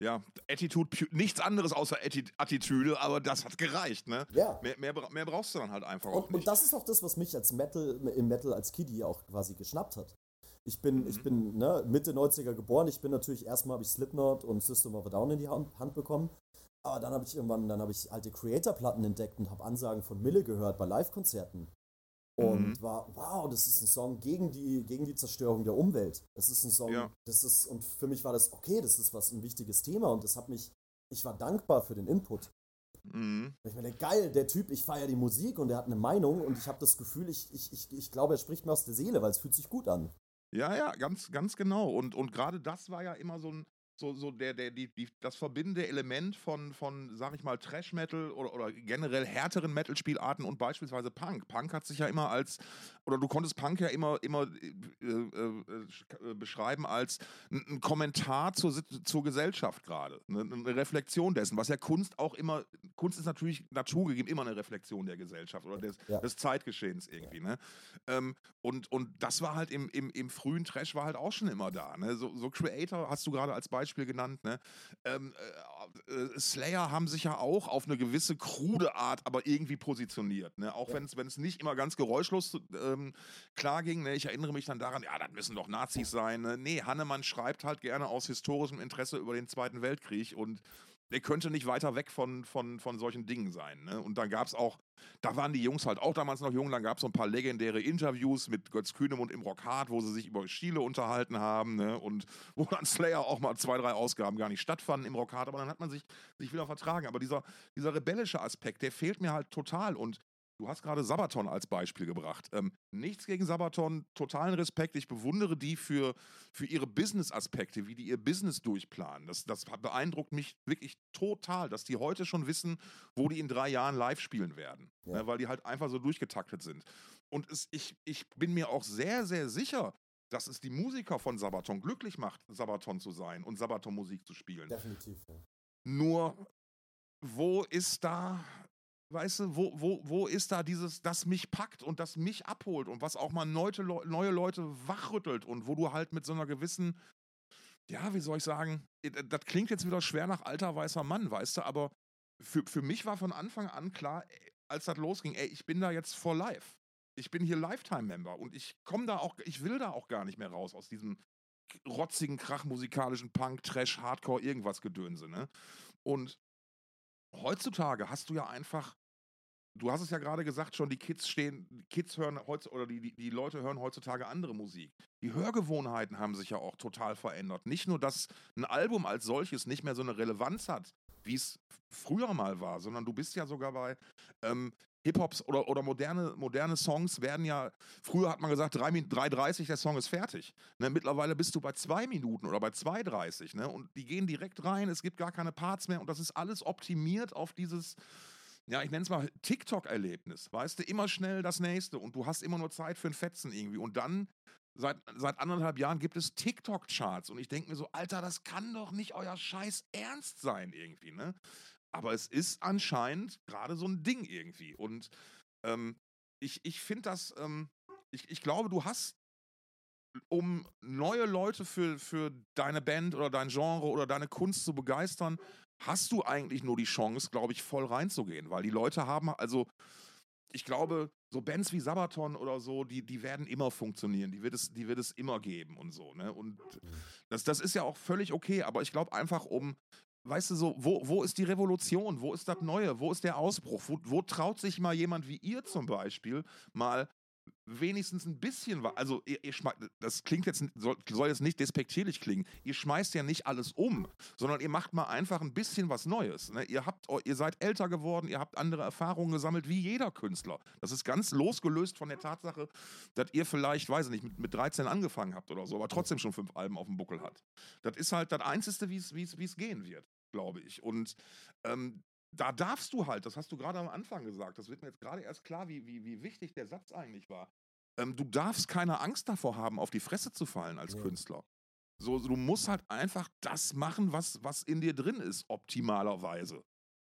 Ja, Attitude, nichts anderes außer Atti- Attitüde, aber das hat gereicht, ne? Ja. Mehr, mehr, mehr brauchst du dann halt einfach auch Und, und nicht. das ist auch das, was mich als Metal, im Metal als Kiddie auch quasi geschnappt hat. Ich bin, Mhm. ich bin ne, Mitte 90er geboren. Ich bin natürlich erstmal habe ich Slipknot und System of a Down in die Hand, Hand bekommen. Aber dann habe ich irgendwann, dann habe ich alte Creator-Platten entdeckt und habe Ansagen von Mille gehört bei Live-Konzerten. Und Mhm. war, wow, das ist ein Song gegen die, gegen die Zerstörung der Umwelt. Das ist ein Song, Ja. das ist, und für mich war das, okay, das ist was, ein wichtiges Thema und das hat mich, ich war dankbar für den Input. Mhm. Ich meine, geil, der Typ, ich feiere die Musik und er hat eine Meinung und ich habe das Gefühl, ich, ich, ich, ich glaube, er spricht mir aus der Seele, weil es fühlt sich gut an. Ja, ja, ganz, ganz genau. Und, und gerade das war ja immer so ein, so, so der, der, die, die, das verbindende Element von, von, sag ich mal, Trash-Metal oder, oder generell härteren Metal-Spielarten und beispielsweise Punk. Punk hat sich ja immer als, oder du konntest Punk ja immer, immer äh, äh, äh, beschreiben als ein, Kommentar zur, zur Gesellschaft gerade. Eine, eine Reflexion dessen, was ja Kunst auch immer, Kunst ist natürlich naturgegeben immer eine Reflexion der Gesellschaft oder des, Ja. des Zeitgeschehens irgendwie. Ne? Ähm, und, und das war halt im, im, im frühen Trash war halt auch schon immer da. Ne? So, so Creator hast du gerade als Beispiel genannt. Ne? Ähm, äh, äh, Slayer haben sich ja auch auf eine gewisse krude Art, aber irgendwie positioniert. Ne? Auch Ja. wenn es wenn es nicht immer ganz geräuschlos ähm, klar ging. Ne? Ich erinnere mich dann daran, ja, das müssen doch Nazis sein. Ne? Nee, Hannemann schreibt halt gerne aus historischem Interesse über den Zweiten Weltkrieg und der könnte nicht weiter weg von, von, von solchen Dingen sein. Ne? Und dann gab es auch, da waren die Jungs halt auch damals noch jung, dann gab es so ein paar legendäre Interviews mit Götz Kühnemund im Rockhard, wo sie sich über Stile unterhalten haben ne? und wo dann Slayer auch mal zwei, drei Ausgaben gar nicht stattfanden im Rockhard, aber dann hat man sich, sich wieder vertragen. Aber dieser, dieser rebellische Aspekt, der fehlt mir halt total und Du hast gerade Sabaton als Beispiel gebracht. Ähm, nichts gegen Sabaton, totalen Respekt. Ich bewundere die für, für ihre Business-Aspekte, wie die ihr Business durchplanen. Das, das beeindruckt mich wirklich total, dass die heute schon wissen, wo die in drei Jahren live spielen werden. Ja. Ne, weil die halt einfach so durchgetaktet sind. Und es, ich, ich bin mir auch sehr, sehr sicher, dass es die Musiker von Sabaton glücklich macht, Sabaton zu sein und Sabaton-Musik zu spielen. Definitiv. Ja. Nur, wo ist da, weißt du, wo, wo, wo ist da dieses, das mich packt und das mich abholt und was auch mal neue, neue Leute wachrüttelt und wo du halt mit so einer gewissen, ja, wie soll ich sagen, äh, das klingt jetzt wieder schwer nach alter weißer Mann, weißt du, aber für, für mich war von Anfang an klar, als das losging, ey, ich bin da jetzt for life. Ich bin hier Lifetime-Member und ich komme da auch, ich will da auch gar nicht mehr raus aus diesem rotzigen, krachmusikalischen Punk, Trash, Hardcore, irgendwas Gedönse, ne? Und heutzutage hast du ja einfach, du hast es ja gerade gesagt schon, die Kids stehen, Kids hören heutzutage, oder die, die, die Leute hören heutzutage andere Musik. Die Hörgewohnheiten haben sich ja auch total verändert. Nicht nur, dass ein Album als solches nicht mehr so eine Relevanz hat, wie es früher mal war, sondern du bist ja sogar bei ähm, Hip-Hops oder, oder moderne, moderne Songs werden ja, früher hat man gesagt, 3,30 der Song ist fertig. Ne? Mittlerweile bist du bei 2 Minuten oder bei 2,30. Ne? Und die gehen direkt rein, es gibt gar keine Parts mehr und das ist alles optimiert auf dieses, ja, ich nenne es mal TikTok-Erlebnis. Weißt du, immer schnell das nächste und du hast immer nur Zeit für ein Fetzen irgendwie. Und dann, seit, seit anderthalb Jahren gibt es TikTok-Charts und ich denke mir so, Alter, das kann doch nicht euer Scheiß Ernst sein irgendwie, ne? Aber es ist anscheinend gerade so ein Ding irgendwie. Und ähm, ich, ich finde das, ähm, ich, ich glaube, du hast, um neue Leute für, für deine Band oder dein Genre oder deine Kunst zu begeistern, hast du eigentlich nur die Chance, glaube ich, voll reinzugehen. Weil die Leute haben, also ich glaube, so Bands wie Sabaton oder so, die, die werden immer funktionieren. Die wird, es, die wird es immer geben und so. Ne? Und das, das ist ja auch völlig okay, aber ich glaube einfach, um weißt du so, wo, wo ist die Revolution? Wo ist das Neue? Wo ist der Ausbruch? Wo, wo traut sich mal jemand wie ihr zum Beispiel mal wenigstens ein bisschen was. Also, ihr, ihr das klingt jetzt, soll, soll, jetzt nicht despektierlich klingen. Ihr schmeißt ja nicht alles um, sondern ihr macht mal einfach ein bisschen was Neues. Ne? Ihr, habt, ihr seid älter geworden, ihr habt andere Erfahrungen gesammelt, wie jeder Künstler. Das ist ganz losgelöst von der Tatsache, dass ihr vielleicht, weiß ich nicht, mit, mit 13 angefangen habt oder so, aber trotzdem schon fünf Alben auf dem Buckel hat. Das ist halt das Einzige, wie es gehen wird, glaube ich. Und ähm, da darfst du halt, das hast du gerade am Anfang gesagt, das wird mir jetzt gerade erst klar, wie, wie, wie wichtig der Satz eigentlich war. Ähm, du darfst keine Angst davor haben, auf die Fresse zu fallen als ja. Künstler. So, du musst halt einfach das machen, was, was in dir drin ist, optimalerweise.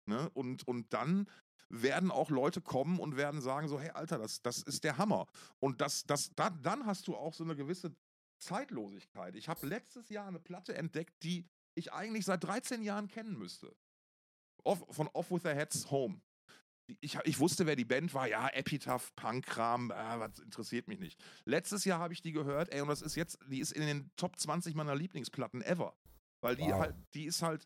Ne? Und, und dann werden auch Leute kommen und werden sagen: so, hey Alter, das, das ist der Hammer. Und das, das, da, dann hast du auch so eine gewisse Zeitlosigkeit. Ich habe letztes Jahr eine Platte entdeckt, die ich eigentlich seit 13 Jahren kennen müsste. Off, von Off with Their Heads Home. Ich, ich, wusste, wer die Band war. Ja, Epitaph, Punk-Kram, äh, was interessiert mich nicht. Letztes Jahr habe ich die gehört, ey, und das ist jetzt, die ist in den Top 20 meiner Lieblingsplatten ever. Weil die wow. halt, die ist halt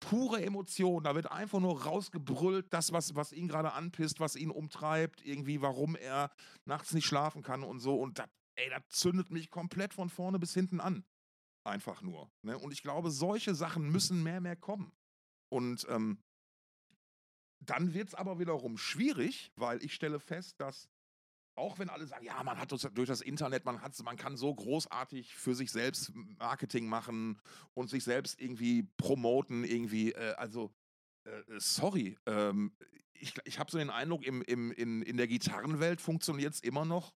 pure Emotion. Da wird einfach nur rausgebrüllt, das, was, was ihn gerade anpisst, was ihn umtreibt, irgendwie, warum er nachts nicht schlafen kann und so. Und das, ey, das zündet mich komplett von vorne bis hinten an. Einfach nur. Ne? Und ich glaube, solche Sachen müssen mehr, mehr kommen. Und ähm, dann wird es aber wiederum schwierig, weil ich stelle fest, dass auch wenn alle sagen, ja, man hat durch das Internet, man, hat, man kann so großartig für sich selbst Marketing machen und sich selbst irgendwie promoten, irgendwie, äh, also äh, sorry, ähm, ich, ich habe so den Eindruck, im, im, in, in der Gitarrenwelt funktioniert es immer noch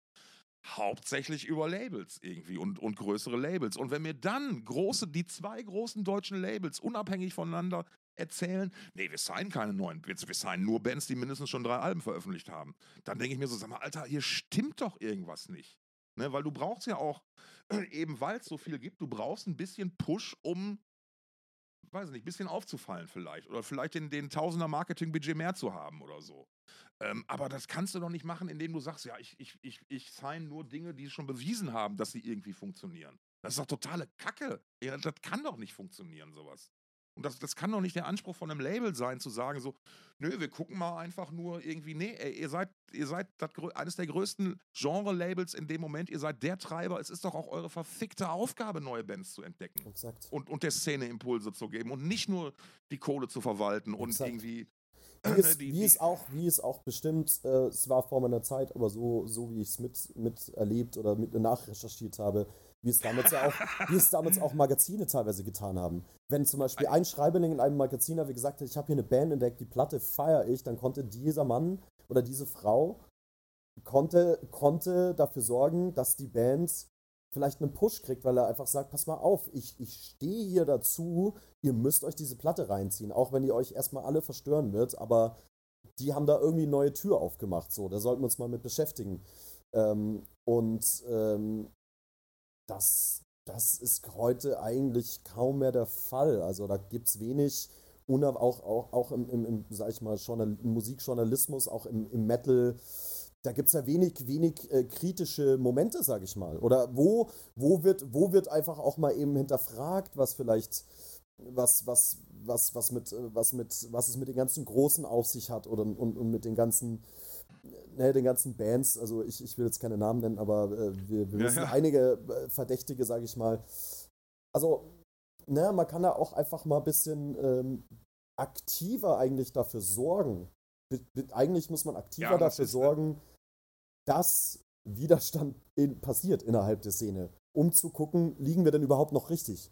hauptsächlich über Labels irgendwie und, und größere Labels. Und wenn mir dann große, die zwei großen deutschen Labels unabhängig voneinander erzählen, nee, wir signen keine neuen, wir, wir signen nur Bands, die mindestens schon drei Alben veröffentlicht haben. Dann denke ich mir so, sag mal, Alter, hier stimmt doch irgendwas nicht. Ne, weil du brauchst ja auch, eben weil es so viel gibt, du brauchst ein bisschen Push, um, weiß nicht, ein bisschen aufzufallen vielleicht. Oder vielleicht den, den Tausender Marketingbudget mehr zu haben oder so. Ähm, aber das kannst du doch nicht machen, indem du sagst, ja, ich, ich, ich, ich sign nur Dinge, die schon bewiesen haben, dass sie irgendwie funktionieren. Das ist doch totale Kacke. Ja, das kann doch nicht funktionieren, sowas. Und das, das kann doch nicht der Anspruch von einem Label sein, zu sagen so, nö, wir gucken mal einfach nur irgendwie, nee, ey, ihr seid, ihr seid das, eines der größten Genre-Labels in dem Moment, ihr seid der Treiber, es ist doch auch eure verfickte Aufgabe, neue Bands zu entdecken. Exakt. Und, und der Szene Impulse zu geben und nicht nur die Kohle zu verwalten und Exakt. irgendwie wie es, die, wie, es auch, wie es auch bestimmt, äh, es war vor meiner Zeit, aber so, so wie ich es mit, mit erlebt oder mit nachrecherchiert habe, wie es damals ja auch, wie es damals auch Magazine teilweise getan haben. Wenn zum Beispiel ein Schreiberling in einem Magazin wie gesagt hat, ich habe hier eine Band entdeckt, die Platte feiere ich, dann konnte dieser Mann oder diese Frau konnte, konnte dafür sorgen, dass die Band vielleicht einen Push kriegt, weil er einfach sagt, pass mal auf, ich, ich stehe hier dazu, ihr müsst euch diese Platte reinziehen, auch wenn die euch erstmal alle verstören wird, aber die haben da irgendwie eine neue Tür aufgemacht, so, da sollten wir uns mal mit beschäftigen. Ähm, und ähm, das, das ist heute eigentlich kaum mehr der Fall. Also da gibt es wenig, auch, auch, auch im, im, im, sag ich mal, Journal Musikjournalismus, auch im, im Metal, da gibt es ja wenig, wenig äh, kritische Momente, sag ich mal. Oder wo, wo, wird, wo wird einfach auch mal eben hinterfragt, was vielleicht, was, was, was, was mit, was mit, was es mit den ganzen Großen auf sich hat oder und, und mit den ganzen ne, den ganzen Bands, also ich, ich will jetzt keine Namen nennen, aber äh, wir, wir ja, wissen ja. einige äh, Verdächtige, sage ich mal. Also, ne, man kann da auch einfach mal ein bisschen ähm, aktiver eigentlich dafür sorgen, eigentlich muss man aktiver ja, dafür sorgen, dass Widerstand in, passiert innerhalb der Szene, um zu gucken, liegen wir denn überhaupt noch richtig?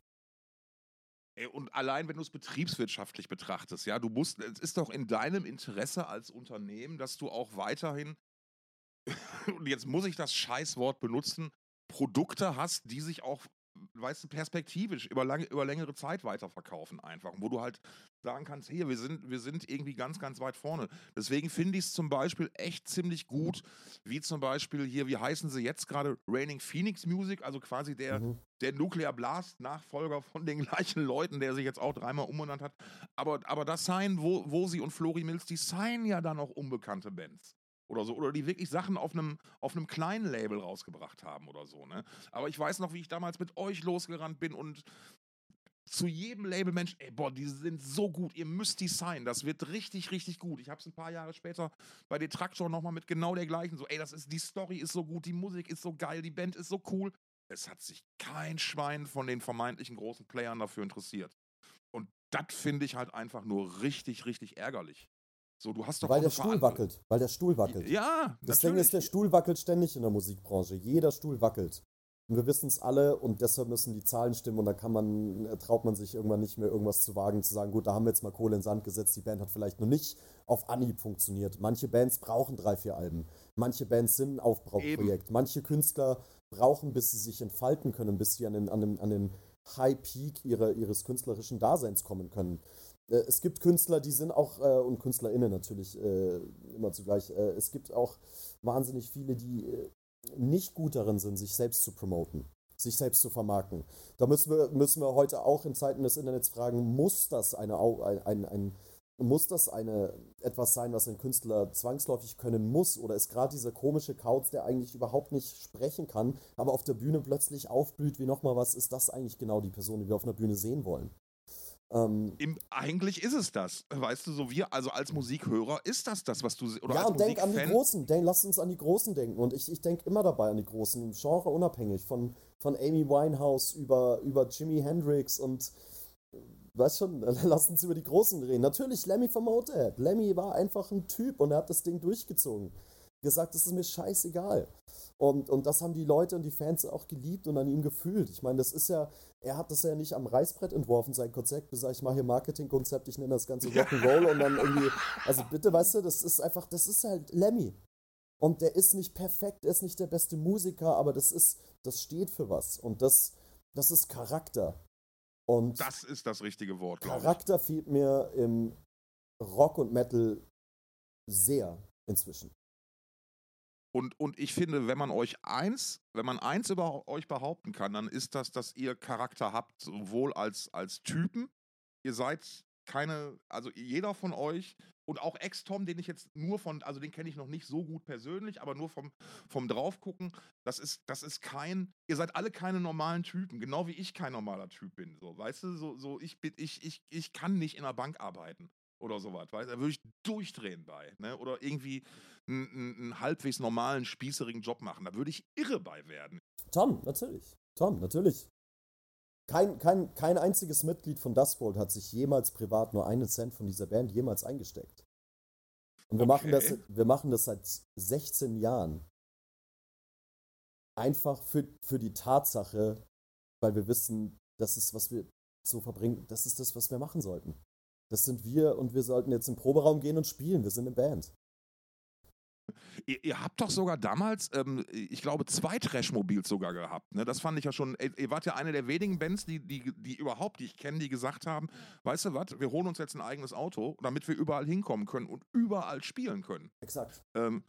Und allein, wenn du es betriebswirtschaftlich betrachtest, ja, du musst, es ist doch in deinem Interesse als Unternehmen, dass du auch weiterhin, und jetzt muss ich das Scheißwort benutzen, Produkte hast, die sich auch weißt du, perspektivisch über, lange, über längere Zeit weiterverkaufen einfach. Wo du halt sagen kannst, hier, wir sind, wir sind irgendwie ganz, ganz weit vorne. Deswegen finde ich es zum Beispiel echt ziemlich gut, wie zum Beispiel hier, wie heißen sie jetzt gerade, Raining Phoenix Music, also quasi der, mhm. der Nuclear Blast Nachfolger von den gleichen Leuten, der sich jetzt auch dreimal umbenannt hat. Aber, aber das sein, wo, wo sie und Flori Mills, die seien ja dann auch unbekannte Bands oder so. Oder die wirklich Sachen auf einem, auf einem kleinen Label rausgebracht haben oder so. Ne? Aber ich weiß noch, wie ich damals mit euch losgerannt bin und zu jedem Labelmensch, ey, boah, die sind so gut, ihr müsst die sein, das wird richtig, richtig gut. Ich habe es ein paar Jahre später bei Detraktor nochmal mit genau der gleichen, so, ey, das ist, die Story ist so gut, die Musik ist so geil, die Band ist so cool. Es hat sich kein Schwein von den vermeintlichen großen Playern dafür interessiert. Und das finde ich halt einfach nur richtig, richtig ärgerlich. So, du hast doch weil der Stuhl wackelt, weil der Stuhl wackelt. Ja, das Ding ist, der Stuhl wackelt ständig in der Musikbranche. Jeder Stuhl wackelt. Und wir wissen es alle und deshalb müssen die Zahlen stimmen und da kann man, traut man sich irgendwann nicht mehr irgendwas zu wagen, zu sagen, gut, da haben wir jetzt mal Kohle in den Sand gesetzt, die Band hat vielleicht noch nicht auf Anhieb funktioniert. Manche Bands brauchen drei, vier Alben. Manche Bands sind ein Aufbauprojekt. Manche Künstler brauchen, bis sie sich entfalten können, bis sie an den, an den, an den High Peak ihre, ihres künstlerischen Daseins kommen können. Äh, es gibt Künstler, die sind auch, äh, und KünstlerInnen natürlich äh, immer zugleich, äh, es gibt auch wahnsinnig viele, die äh, nicht gut darin sind, sich selbst zu promoten, sich selbst zu vermarkten. Da müssen wir, müssen wir heute auch in Zeiten des Internets fragen, muss das eine, ein, ein, muss das eine, etwas sein, was ein Künstler zwangsläufig können muss? Oder ist gerade dieser komische Kauz, der eigentlich überhaupt nicht sprechen kann, aber auf der Bühne plötzlich aufblüht wie nochmal was, ist das eigentlich genau die Person, die wir auf einer Bühne sehen wollen? Ähm, Im, eigentlich ist es das. Weißt du, so wir, also als Musikhörer ist das das, was du. Oder ja, und denk an die Großen. Denk, lass uns an die Großen denken. Und ich, ich denke immer dabei an die Großen, Genre unabhängig. Von, von Amy Winehouse über, über Jimi Hendrix und. Weißt schon, lass uns über die Großen reden. Natürlich Lemmy von Motorhead. Lemmy war einfach ein Typ und er hat das Ding durchgezogen. Gesagt, es ist mir scheißegal. Und, und das haben die Leute und die Fans auch geliebt und an ihm gefühlt. Ich meine, das ist ja, er hat das ja nicht am Reißbrett entworfen, sein Konzept, gesagt, ich mache hier Marketingkonzept, ich nenne das Ganze Rock'n'Roll und dann irgendwie, also bitte, weißt du, das ist einfach, das ist halt Lemmy. Und der ist nicht perfekt, er ist nicht der beste Musiker, aber das ist, das steht für was. Und das, das ist Charakter. Und das ist das richtige Wort, glaube ich. Charakter fehlt mir im Rock und Metal sehr inzwischen. Und, und ich finde, wenn man euch eins, wenn man eins über euch behaupten kann, dann ist das, dass ihr Charakter habt, sowohl als, als Typen. Ihr seid keine, also jeder von euch und auch Ex-Tom, den ich jetzt nur von, also den kenne ich noch nicht so gut persönlich, aber nur vom, vom Draufgucken, das ist, das ist kein, ihr seid alle keine normalen Typen, genau wie ich kein normaler Typ bin. So, weißt du, so, so ich bin, ich, ich, ich kann nicht in der Bank arbeiten oder sowas, weißt du, da würde ich durchdrehen bei, ne? Oder irgendwie einen, einen halbwegs normalen, spießerigen Job machen. Da würde ich irre bei werden. Tom, natürlich. Tom, natürlich. Kein, kein, kein einziges Mitglied von Dustbolt hat sich jemals privat nur einen Cent von dieser Band jemals eingesteckt. Und wir, okay. machen, das, wir machen das seit 16 Jahren. Einfach für, für die Tatsache, weil wir wissen, das ist, was wir so verbringen, das ist das, was wir machen sollten. Das sind wir und wir sollten jetzt im Proberaum gehen und spielen. Wir sind eine Band. Ihr, ihr, habt doch sogar damals, ähm, ich glaube, zwei Trashmobils sogar gehabt. Ne? Das fand ich ja schon. Ihr wart ja eine der wenigen Bands, die, die, die überhaupt, die ich kenne, die gesagt haben: Weißt du was, wir holen uns jetzt ein eigenes Auto, damit wir überall hinkommen können und überall spielen können. Exakt. Ähm,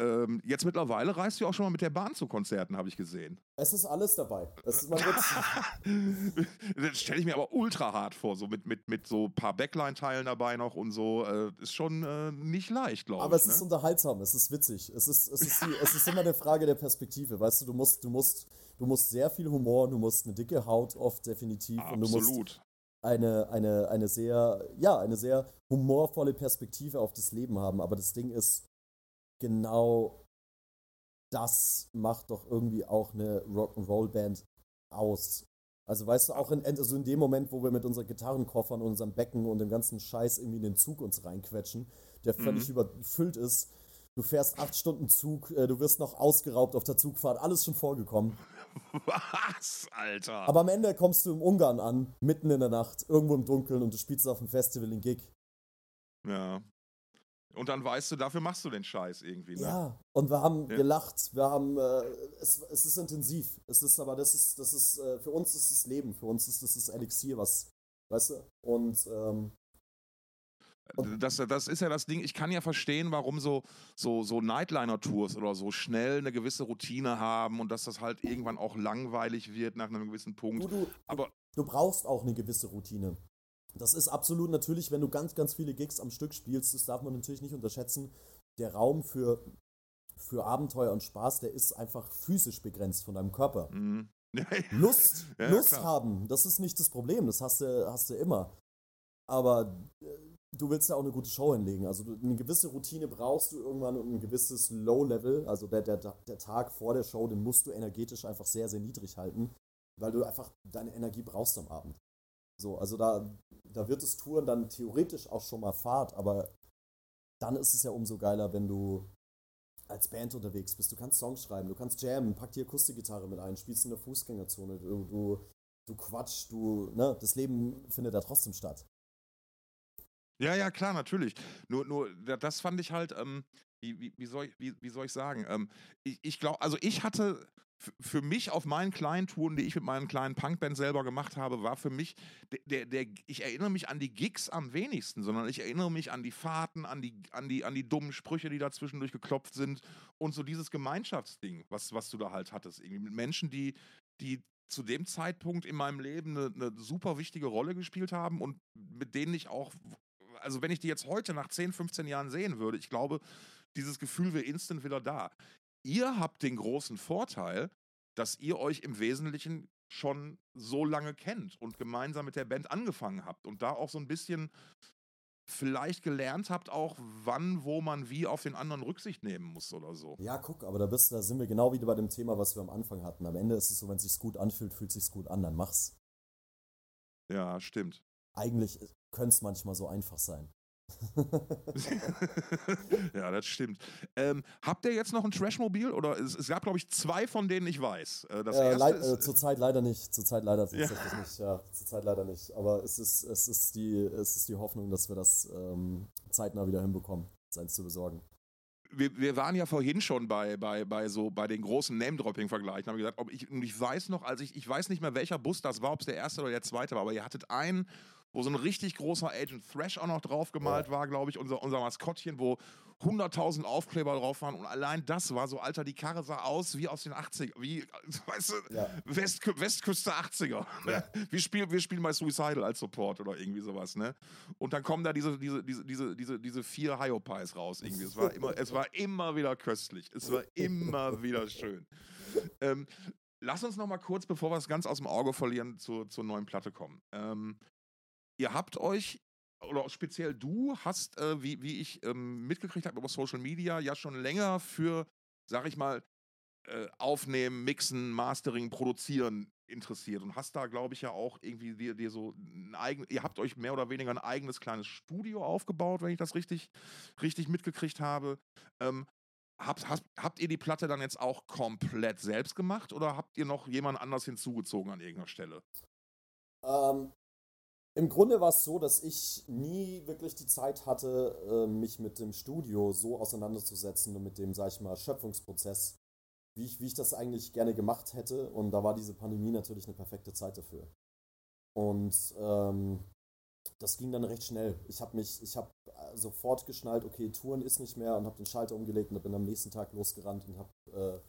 ähm, jetzt mittlerweile reist du auch schon mal mit der Bahn zu Konzerten, habe ich gesehen. Es ist alles dabei. Das, das stelle ich mir aber ultra hart vor, so mit, mit, mit so ein paar Backline-Teilen dabei noch und so. Äh, ist schon äh, nicht leicht, glaube ich. Aber es ne? ist unterhaltsam, es ist witzig. Es ist, es, ist die, es ist immer eine Frage der Perspektive. Weißt du, du musst, du musst, du musst sehr viel Humor, du musst eine dicke Haut oft definitiv. Absolut. Und du musst eine, eine, eine sehr, ja, eine sehr humorvolle Perspektive auf das Leben haben. Aber das Ding ist, genau das macht doch irgendwie auch eine Rock'n'Roll-Band aus. Also weißt du, auch in, also in dem Moment, wo wir mit unseren Gitarrenkoffern, unserem Becken und dem ganzen Scheiß irgendwie in den Zug uns reinquetschen, der völlig mhm. überfüllt ist. Du fährst acht Stunden Zug, äh, du wirst noch ausgeraubt auf der Zugfahrt, alles schon vorgekommen. Was, Alter? Aber am Ende kommst du im Ungarn an, mitten in der Nacht, irgendwo im Dunkeln und du spielst auf dem Festival in Gig. Ja. Und dann weißt du, dafür machst du den Scheiß irgendwie. Ne? Ja, und wir haben ja. gelacht, wir haben, äh, es, es ist intensiv. Es ist aber, das ist, das ist, äh, für uns ist das Leben, für uns ist das das Elixier, was, weißt du? Und, ähm, und das, das ist ja das Ding, ich kann ja verstehen, warum so, so, so Nightliner-Tours oder so schnell eine gewisse Routine haben und dass das halt irgendwann auch langweilig wird nach einem gewissen Punkt. Du, du, aber du brauchst auch eine gewisse Routine. Das ist absolut natürlich, wenn du ganz, ganz viele Gigs am Stück spielst, das darf man natürlich nicht unterschätzen. Der Raum für, für Abenteuer und Spaß, der ist einfach physisch begrenzt von deinem Körper. Mhm. Lust, ja, Lust haben, das ist nicht das Problem, das hast du, hast du immer. Aber äh, du willst ja auch eine gute Show hinlegen. Also du, eine gewisse Routine brauchst du irgendwann und ein gewisses Low-Level, also der, der, der Tag vor der Show, den musst du energetisch einfach sehr, sehr niedrig halten, weil du einfach deine Energie brauchst am Abend. So, also da, da wird es Touren dann theoretisch auch schon mal Fahrt, aber dann ist es ja umso geiler, wenn du als Band unterwegs bist. Du kannst Songs schreiben, du kannst jammen, pack die Akustikgitarre mit ein, spielst in der Fußgängerzone, du, du, du quatsch, du, ne, das Leben findet ja trotzdem statt. Ja, ja, klar, natürlich. Nur, nur das fand ich halt, ähm, wie, wie, wie, soll ich, wie, wie soll ich sagen? Ähm, ich ich glaube, also ich hatte für mich auf meinen kleinen Touren, die ich mit meinen kleinen Punkband selber gemacht habe, war für mich, der, der, ich erinnere mich an die Gigs am wenigsten, sondern ich erinnere mich an die Fahrten, an die, an die, an die dummen Sprüche, die da zwischendurch geklopft sind und so dieses Gemeinschaftsding, was, was du da halt hattest. Irgendwie mit Menschen, die, die zu dem Zeitpunkt in meinem Leben eine, eine super wichtige Rolle gespielt haben und mit denen ich auch, also wenn ich die jetzt heute nach 10, 15 Jahren sehen würde, ich glaube, dieses Gefühl wäre instant wieder da. Ihr habt den großen Vorteil, dass ihr euch im Wesentlichen schon so lange kennt und gemeinsam mit der Band angefangen habt und da auch so ein bisschen vielleicht gelernt habt, auch wann, wo man wie auf den anderen Rücksicht nehmen muss oder so. Ja, guck, aber da, bist, da sind wir genau wieder bei dem Thema, was wir am Anfang hatten. Am Ende ist es so, wenn es sich gut anfühlt, fühlt es sich gut an, dann mach's. Ja, stimmt. Eigentlich könnte es manchmal so einfach sein. ja, das stimmt. Ähm, habt ihr jetzt noch ein Trashmobil? Oder es, es gab, glaube ich, zwei, von denen ich weiß. Äh, das äh, erste ist, äh, zurzeit leider nicht. Zurzeit leider tatsächlich ja. nicht. Ja, zurzeit leider nicht. Aber es ist, es ist, die, es ist die Hoffnung, dass wir das ähm, zeitnah wieder hinbekommen, eins zu besorgen. Wir, wir, waren ja vorhin schon bei, bei, bei, so, bei den großen Name-Dropping-Vergleichen. Haben gesagt, ob ich, ich weiß noch, als ich, ich weiß nicht mehr, welcher Bus das war, ob es der erste oder der zweite war, aber ihr hattet einen wo so ein richtig großer Agent Thrash auch noch drauf gemalt ja. war, glaube ich, unser, unser Maskottchen, wo 100.000 Aufkleber drauf waren und allein das war so, Alter, die Karre sah aus wie aus den 80er, wie, weißt du, ja. West, Westküste 80er. Ne? Ja. Wir, spielen, wir spielen bei Suicidal als Support oder irgendwie sowas, ne? Und dann kommen da diese, diese, diese, diese, diese, diese vier Hyopies raus irgendwie. Es war immer, es war immer wieder köstlich. Es war immer wieder schön. Ähm, lass uns noch mal kurz, bevor wir es ganz aus dem Auge verlieren, zu, zur neuen Platte kommen. Ähm, ihr habt euch, oder speziell du hast, äh, wie, wie ich ähm, mitgekriegt habe über Social Media, ja schon länger für, sag ich mal, äh, Aufnehmen, Mixen, Mastering, Produzieren interessiert und hast da, glaube ich, ja auch irgendwie dir, dir so ein eigen, ihr habt euch mehr oder weniger ein eigenes kleines Studio aufgebaut, wenn ich das richtig, richtig mitgekriegt habe. Ähm, habt, habt, habt ihr die Platte dann jetzt auch komplett selbst gemacht oder habt ihr noch jemand anders hinzugezogen an irgendeiner Stelle? Ähm, im Grunde war es so, dass ich nie wirklich die Zeit hatte, äh, mich mit dem Studio so auseinanderzusetzen und mit dem, sag ich mal, Schöpfungsprozess, wie ich, wie ich das eigentlich gerne gemacht hätte. Und da war diese Pandemie natürlich eine perfekte Zeit dafür. Und ähm, das ging dann recht schnell. Ich habe mich, ich habe äh, sofort geschnallt, okay, Touren ist nicht mehr und habe den Schalter umgelegt und bin am nächsten Tag losgerannt und habe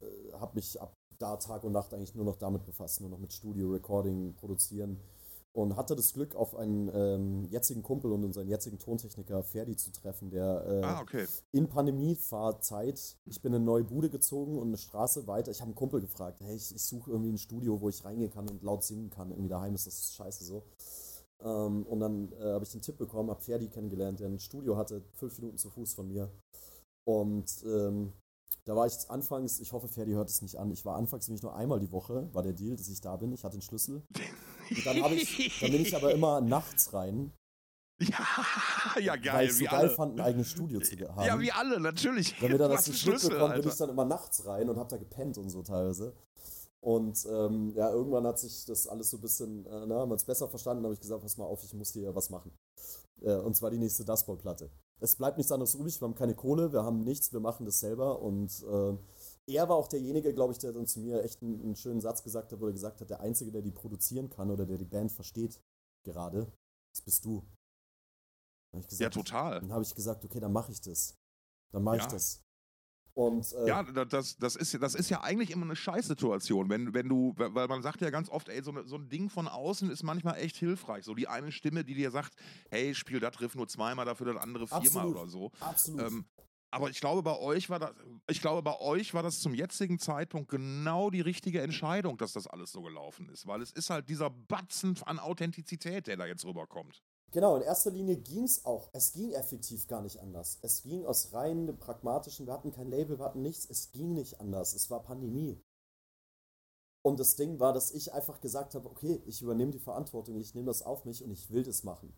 äh, äh, hab mich ab da Tag und Nacht eigentlich nur noch damit befasst, nur noch mit Studio, Recording, Produzieren und hatte das Glück, auf einen ähm, jetzigen Kumpel und unseren jetzigen Tontechniker Ferdi zu treffen, der äh, ah, okay. in Pandemiefahrzeit, ich bin in eine neue Bude gezogen und eine Straße weiter, ich habe einen Kumpel gefragt, hey, ich, ich suche irgendwie ein Studio, wo ich reingehen kann und laut singen kann, irgendwie daheim ist das scheiße so. Ähm, und dann äh, habe ich den Tipp bekommen, habe Ferdi kennengelernt, der ein Studio hatte, fünf Minuten zu Fuß von mir. Und ähm, da war ich anfangs, ich hoffe, Ferdi hört es nicht an, ich war anfangs nämlich nur einmal die Woche, war der Deal, dass ich da bin, ich hatte den Schlüssel. Und dann, ich, dann bin ich aber immer nachts rein Ja, ja geil. Weil ich so geil alle. fand, ein eigenes Studio zu haben. Ja, wie alle, natürlich. Damit er Du das Schnitt bekommt, bin ich dann immer nachts rein und hab da gepennt und so teilweise. Und ähm, ja, irgendwann hat sich das alles so ein bisschen, äh, na, haben wir uns besser verstanden, habe ich gesagt, pass mal auf, ich muss dir was machen. Äh, und zwar die nächste Dustball-Platte. Es bleibt nichts anderes übrig, wir haben keine Kohle, wir haben nichts, wir machen das selber. Und äh, er war auch derjenige, glaube ich, der dann zu mir echt einen, einen schönen Satz gesagt hat, wo er gesagt hat, der Einzige, der die produzieren kann oder der die Band versteht gerade, das bist du. Ich Ja, gesagt, total. Dann habe ich gesagt, okay, dann mache ich das. Dann mache ich Ja. das. Und äh, Ja, da- das, das, ist, ja- das ist ja eigentlich immer eine Scheißsituation, wenn, wenn du, weil man sagt ja ganz oft, ey, so, eine, so ein Ding von außen ist manchmal echt hilfreich. So die eine Stimme, die dir sagt, hey, spiel das Riff nur zweimal, dafür das andere viermal Absolut. oder so. absolut. Ähm, aber ich glaube, bei euch war das, ich glaube, bei euch war das zum jetzigen Zeitpunkt genau die richtige Entscheidung, dass das alles so gelaufen ist. Weil es ist halt dieser Batzen an Authentizität, der da jetzt rüberkommt. Genau, in erster Linie ging es auch. Es ging effektiv gar nicht anders. Es ging aus rein pragmatischen, wir hatten kein Label, wir hatten nichts. Es ging nicht anders. Es war Pandemie. Und das Ding war, dass ich einfach gesagt habe, okay, ich übernehme die Verantwortung, ich nehme das auf mich und ich will das machen.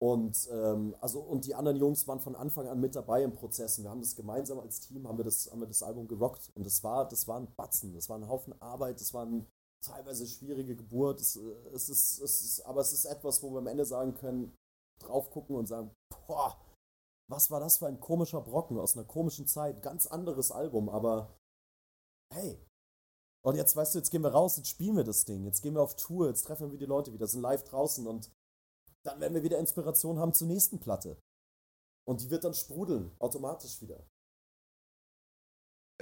Und ähm, also und die anderen Jungs waren von Anfang an mit dabei im Prozess. Und wir haben das gemeinsam als Team, haben wir das, haben wir das Album gerockt. Und das war, das war ein Batzen, das war ein Haufen Arbeit, das war eine teilweise schwierige Geburt. Es, äh, es, ist, es ist, aber es ist etwas, wo wir am Ende sagen können, drauf gucken und sagen, boah, was war das für ein komischer Brocken aus einer komischen Zeit. Ganz anderes Album, aber hey. Und jetzt, weißt du, jetzt gehen wir raus, jetzt spielen wir das Ding, jetzt gehen wir auf Tour, jetzt treffen wir die Leute wieder, sind live draußen und dann werden wir wieder Inspiration haben zur nächsten Platte. Und die wird dann sprudeln, automatisch wieder.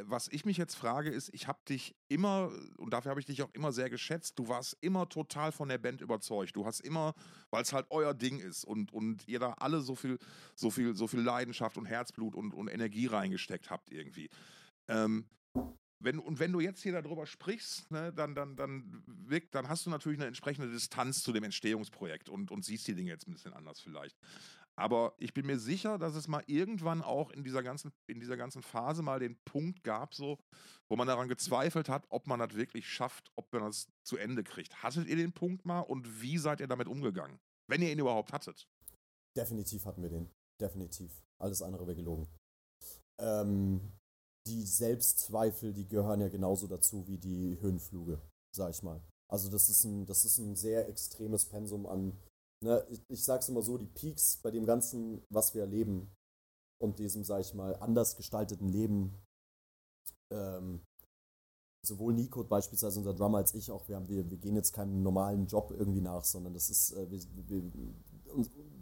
was ich mich jetzt frage, ist, ich habe dich immer, und dafür habe ich dich auch immer sehr geschätzt, du warst immer total von der Band überzeugt. Du hast immer, weil es halt euer Ding ist und, und ihr da alle so viel, so viel, so viel Leidenschaft und Herzblut und, und Energie reingesteckt habt irgendwie. Ähm, wenn, und wenn du jetzt hier darüber sprichst, ne, dann, dann, dann, wirkt, dann hast du natürlich eine entsprechende Distanz zu dem Entstehungsprojekt und, und siehst die Dinge jetzt ein bisschen anders vielleicht. Aber ich bin mir sicher, dass es mal irgendwann auch in dieser ganzen, in dieser ganzen Phase mal den Punkt gab, so, wo man daran gezweifelt hat, ob man das wirklich schafft, ob man das zu Ende kriegt. Hattet ihr den Punkt mal und wie seid ihr damit umgegangen? Wenn ihr ihn überhaupt hattet. Definitiv hatten wir den. Definitiv. Alles andere wäre gelogen. Ähm, die Selbstzweifel, die gehören ja genauso dazu wie die Höhenfluge, sag ich mal. Also das ist ein, das ist ein sehr extremes Pensum an, ne, ich, sag's immer so, die Peaks bei dem Ganzen, was wir erleben und diesem, sag ich mal, anders gestalteten Leben, ähm, sowohl Nico beispielsweise unser Drummer als ich auch, wir, haben, wir, wir gehen jetzt keinem normalen Job irgendwie nach, sondern das ist, äh, wir, wir,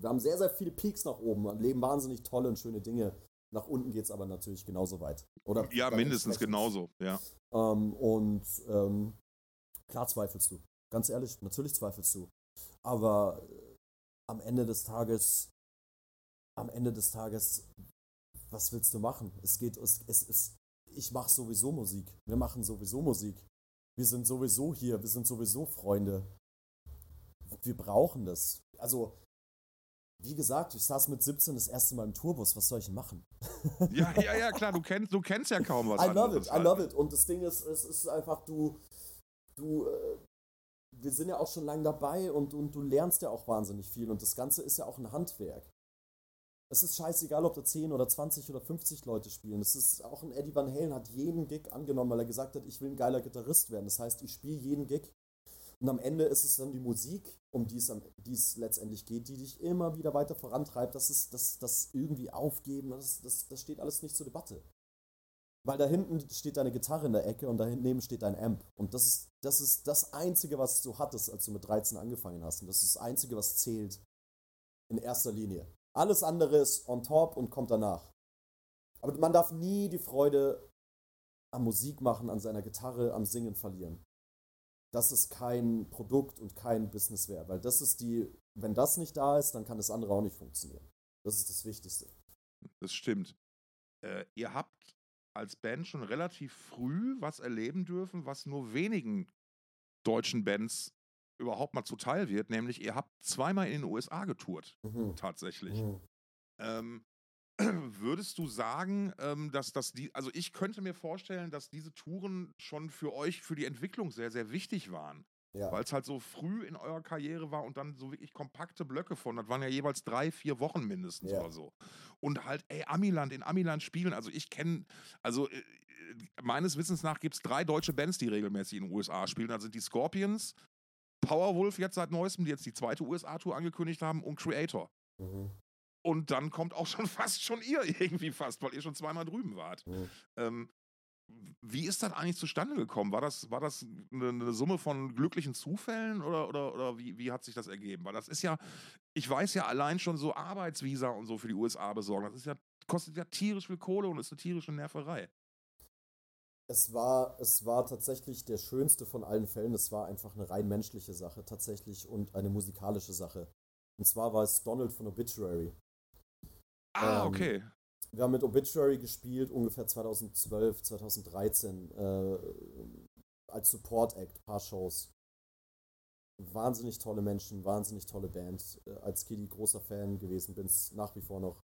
wir haben sehr, sehr viele Peaks nach oben und leben wahnsinnig tolle und schöne Dinge. Nach unten geht es aber natürlich genauso weit. Oder Ja, dann mindestens genauso, ja. Ähm, und ähm, klar zweifelst du. Ganz ehrlich, natürlich zweifelst du. Aber äh, am Ende des Tages, am Ende des Tages, was willst du machen? Es geht, es, es, es ich mache sowieso Musik. Wir machen sowieso Musik. Wir sind sowieso hier, wir sind sowieso Freunde. Wir brauchen das. Also, wie gesagt, ich saß mit 17 das erste Mal im Tourbus. Was soll ich denn machen? Ja, ja, ja, klar, du kennst, du kennst ja kaum was I love it, I love it. Und das Ding ist, es ist einfach, du, du, äh, wir sind ja auch schon lange dabei und, und du lernst ja auch wahnsinnig viel. Und das Ganze ist ja auch ein Handwerk. Es ist scheißegal, ob da 10 oder 20 oder 50 Leute spielen. Es ist auch ein Eddie Van Halen hat jeden Gig angenommen, weil er gesagt hat, ich will ein geiler Gitarrist werden. Das heißt, ich spiele jeden Gig. Und am Ende ist es dann die Musik, um die es, die es letztendlich geht, die dich immer wieder weiter vorantreibt. Das ist das, das irgendwie aufgeben, das, das, das steht alles nicht zur Debatte. Weil da hinten steht deine Gitarre in der Ecke und da hinten steht dein Amp. Und das ist, das ist das Einzige, was du hattest, als du mit 13 angefangen hast. Und das ist das Einzige, was zählt. In erster Linie. Alles andere ist on top und kommt danach. Aber man darf nie die Freude am Musik machen, an seiner Gitarre, am Singen verlieren. Das ist kein Produkt und kein Business wert, weil das ist die, wenn das nicht da ist, dann kann das andere auch nicht funktionieren. Das ist das Wichtigste. Das stimmt. Äh, ihr habt als Band schon relativ früh was erleben dürfen, was nur wenigen deutschen Bands überhaupt mal zuteil wird, nämlich ihr habt zweimal in den USA getourt, Mhm. tatsächlich. Mhm. Ähm, würdest du sagen, ähm, dass das die, also ich könnte mir vorstellen, dass diese Touren schon für euch, für die Entwicklung sehr, sehr wichtig waren. Ja. Weil es halt so früh in eurer Karriere war und dann so wirklich kompakte Blöcke von, das waren ja jeweils drei, vier Wochen mindestens ja. oder so. Und halt, ey, Amiland, in Amiland spielen, also ich kenne, also äh, meines Wissens nach gibt es drei deutsche Bands, die regelmäßig in den USA spielen. Da sind die Scorpions, Powerwolf jetzt seit neuestem, die jetzt die zweite USA-Tour angekündigt haben, und Creator. Mhm. Und dann kommt auch schon fast schon ihr irgendwie fast, weil ihr schon zweimal drüben wart. Mhm. Ähm, wie ist das eigentlich zustande gekommen? War das, war das eine, eine Summe von glücklichen Zufällen oder, oder, oder wie, wie hat sich das ergeben? Weil das ist ja, ich weiß ja allein schon so Arbeitsvisa und so für die USA besorgen. Das ist ja, kostet ja tierisch viel Kohle und ist eine tierische Nerverei. Es war, es war tatsächlich der schönste von allen Fällen. Es war einfach eine rein menschliche Sache tatsächlich und eine musikalische Sache. Und zwar war es Donald von Obituary. Ah, ähm, okay. Wir haben mit Obituary gespielt, ungefähr 2012, 2013, äh, als Support Act, paar Shows. Wahnsinnig tolle Menschen, wahnsinnig tolle Band. Äh, als Kiddy großer Fan gewesen bin, nach wie vor noch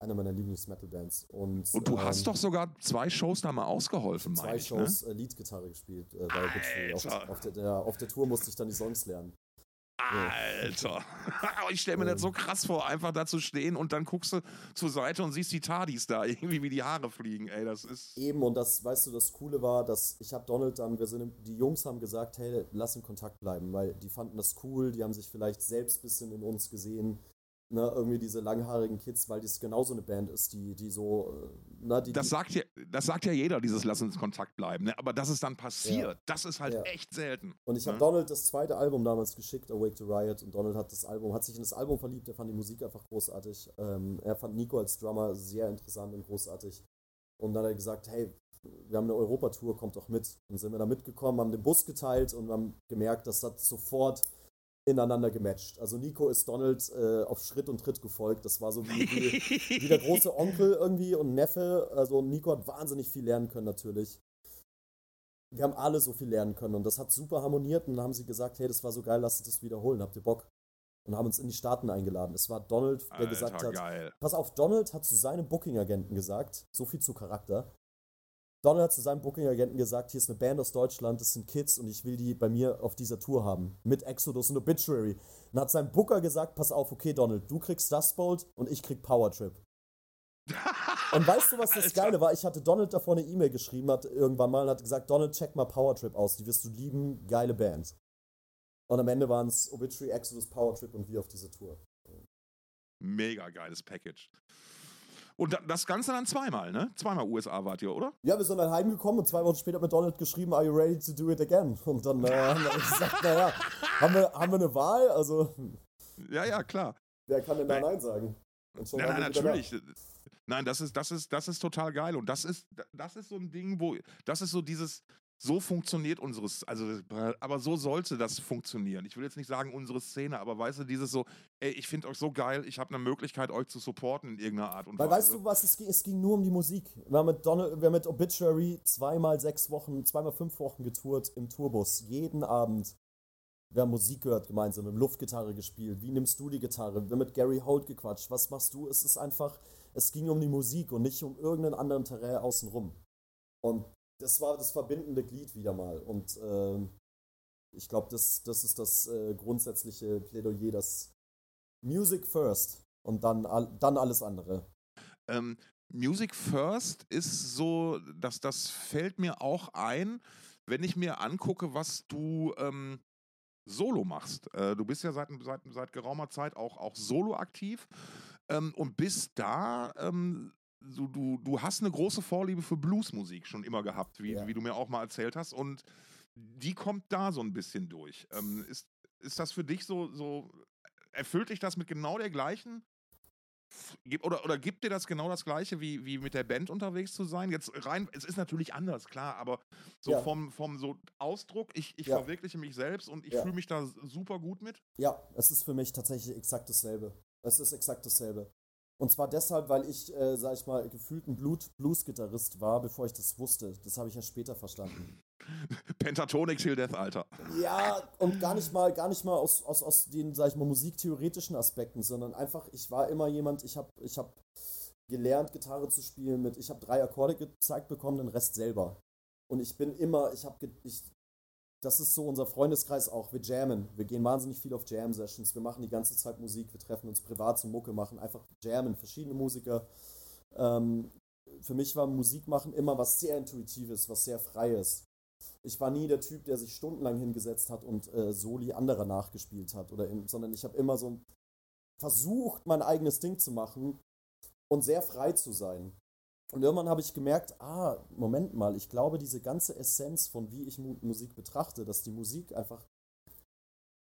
eine meiner Lieblings-Metal-Bands. Und, und du ähm, hast doch sogar zwei Shows da mal ausgeholfen, Zwei ich, ne? Shows ne? Leadgitarre gespielt äh, bei Obituary. Auf, auf, der, der, auf der Tour musste ich dann die Songs lernen. Alter. ich stelle mir das so krass vor, einfach da zu stehen und dann guckst du zur Seite und siehst die Tardis da, irgendwie wie die Haare fliegen, ey, das ist... Eben, und das, weißt du, das Coole war, dass ich habe Donald dann, wir sind, die Jungs haben gesagt, hey, lass in Kontakt bleiben, weil die fanden das cool, die haben sich vielleicht selbst ein bisschen in uns gesehen, ne, irgendwie diese langhaarigen Kids, weil das genauso eine Band ist, die, die so, äh, ne, die, das sagt ja, das sagt ja jeder, dieses Lass uns Kontakt bleiben, ne? aber dass es dann passiert, ja. das ist halt ja. echt selten. Und ich habe ne? Donald das zweite Album damals geschickt, Awake to Riot, und Donald hat das Album, hat sich in das Album verliebt, er fand die Musik einfach großartig. Ähm, er fand Nico als Drummer sehr interessant und großartig. Und dann hat er gesagt, hey, wir haben eine Europatour, kommt doch mit. Und sind wir da mitgekommen, haben den Bus geteilt und haben gemerkt, dass das sofort ineinander gematcht. Also Nico ist Donald äh, auf Schritt und Tritt gefolgt. Das war so wie, wie, wie, der große Onkel irgendwie und Neffe. Also Nico hat wahnsinnig viel lernen können natürlich. Wir haben alle so viel lernen können und das hat super harmoniert und dann haben sie gesagt, hey, das war so geil, lasst uns das wiederholen, habt ihr Bock? Und haben uns in die Staaten eingeladen. Es war Donald, der Alter, gesagt hat, geil. pass auf, Donald hat zu seinem Booking-Agenten gesagt, so viel zu Charakter, Donald hat zu seinem Booking-Agenten gesagt, hier ist eine Band aus Deutschland, das sind Kids und ich will die bei mir auf dieser Tour haben. Mit Exodus und Obituary. Und hat sein Booker gesagt, pass auf, okay Donald, du kriegst Dustbolt und ich krieg Power Trip. und weißt du, was das Geile war? Ich hatte Donald davor eine E-Mail geschrieben, hat irgendwann mal und hat gesagt, Donald, check mal Power Trip aus, die wirst du lieben, geile Band. Und am Ende waren es Obituary, Exodus, Power Trip und wir auf dieser Tour. Mega geiles Package. Und das Ganze dann zweimal, ne? Zweimal USA wart ihr, oder? Ja, wir sind dann heimgekommen und zwei Wochen später mit Donald geschrieben, are you ready to do it again? Und dann äh, haben wir gesagt, naja, haben wir, haben wir eine Wahl? Also. Ja, ja, klar. Wer kann denn da Nein sagen? Nein, nein, natürlich. Nein, das ist, das, ist, das ist total geil. Und das ist, das ist so ein Ding, wo, das ist so dieses, so funktioniert unseres, also, aber so sollte das funktionieren. Ich will jetzt nicht sagen unsere Szene, aber weißt du, dieses so, ey, ich finde euch so geil, ich habe eine Möglichkeit, euch zu supporten in irgendeiner Art und Weil Weise. Weißt du, was es ging? Es ging nur um die Musik. Wir haben mit, Donald, wir haben mit Obituary zweimal sechs Wochen, zweimal fünf Wochen getourt im Tourbus, jeden Abend. Wir haben Musik gehört gemeinsam, wir haben Luftgitarre gespielt. Wie nimmst du die Gitarre? Wir haben mit Gary Holt gequatscht. Was machst du? Es ist einfach, es ging um die Musik und nicht um irgendeinen anderen Terrain außenrum. Und das war das verbindende Glied wieder mal. Und äh, ich glaube, das, das ist das äh, grundsätzliche Plädoyer, das Music first und dann, dann alles andere. Ähm, Music first ist so, dass das fällt mir auch ein, wenn ich mir angucke, was du ähm, solo machst. Äh, du bist ja seit, seit, seit geraumer Zeit auch, auch solo aktiv ähm, und bist da du, du, du hast eine große Vorliebe für Bluesmusik schon immer gehabt, wie, ja. wie du mir auch mal erzählt hast. Und die kommt da so ein bisschen durch. Ähm, ist, ist das für dich so, so, erfüllt dich das mit genau der gleichen? Oder, oder gibt dir das genau das Gleiche, wie, wie mit der Band unterwegs zu sein? Jetzt rein, es ist natürlich anders, klar, aber so ja. vom, vom so Ausdruck, ich, ich ja. verwirkliche mich selbst und ich fühle mich da super gut mit. Ja, es ist für mich tatsächlich exakt dasselbe. Es ist exakt dasselbe. Und zwar deshalb, weil ich, äh, sag ich mal, gefühlt ein Blues-Gitarrist war, bevor ich das wusste. Das habe ich ja später verstanden. Pentatonic Till Death, Alter. Ja, und gar nicht mal, gar nicht mal aus, aus, aus den, sag ich mal, musiktheoretischen Aspekten, sondern einfach, ich war immer jemand, ich habe ich hab gelernt, Gitarre zu spielen mit, ich habe drei Akkorde gezeigt bekommen, den Rest selber. Und ich bin immer, ich habe, ich das ist so unser Freundeskreis auch. Wir jammen. Wir gehen wahnsinnig viel auf Jam-Sessions. Wir machen die ganze Zeit Musik. Wir treffen uns privat zum Mucke machen. Einfach jammen. Verschiedene Musiker. Ähm, für mich war Musik machen immer was sehr Intuitives, was sehr Freies. Ich war nie der Typ, der sich stundenlang hingesetzt hat und äh, Soli anderer nachgespielt hat. Oder in, sondern ich habe immer so versucht, mein eigenes Ding zu machen und sehr frei zu sein. Und irgendwann habe ich gemerkt, ah, Moment mal, ich glaube, diese ganze Essenz von wie ich Musik betrachte, dass die Musik einfach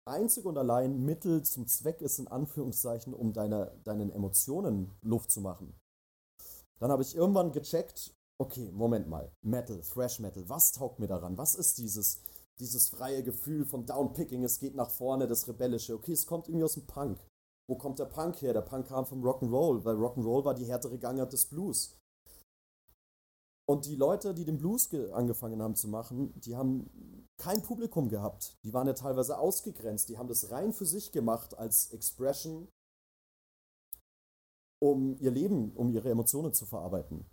einzig und allein Mittel zum Zweck ist, in Anführungszeichen, um deine, deinen Emotionen Luft zu machen. Dann habe ich irgendwann gecheckt, okay, Moment mal, Metal, Thrash Metal, was taugt mir daran? Was ist dieses, dieses freie Gefühl von Downpicking, es geht nach vorne, das Rebellische? Okay, es kommt irgendwie aus dem Punk. Wo kommt der Punk her? Der Punk kam vom Rock'n'Roll, weil Rock'n'Roll war die härtere Gangart des Blues. Und die Leute, die den Blues angefangen haben zu machen, die haben kein Publikum gehabt. Die waren ja teilweise ausgegrenzt. Die haben das rein für sich gemacht als Expression, um ihr Leben, um ihre Emotionen zu verarbeiten.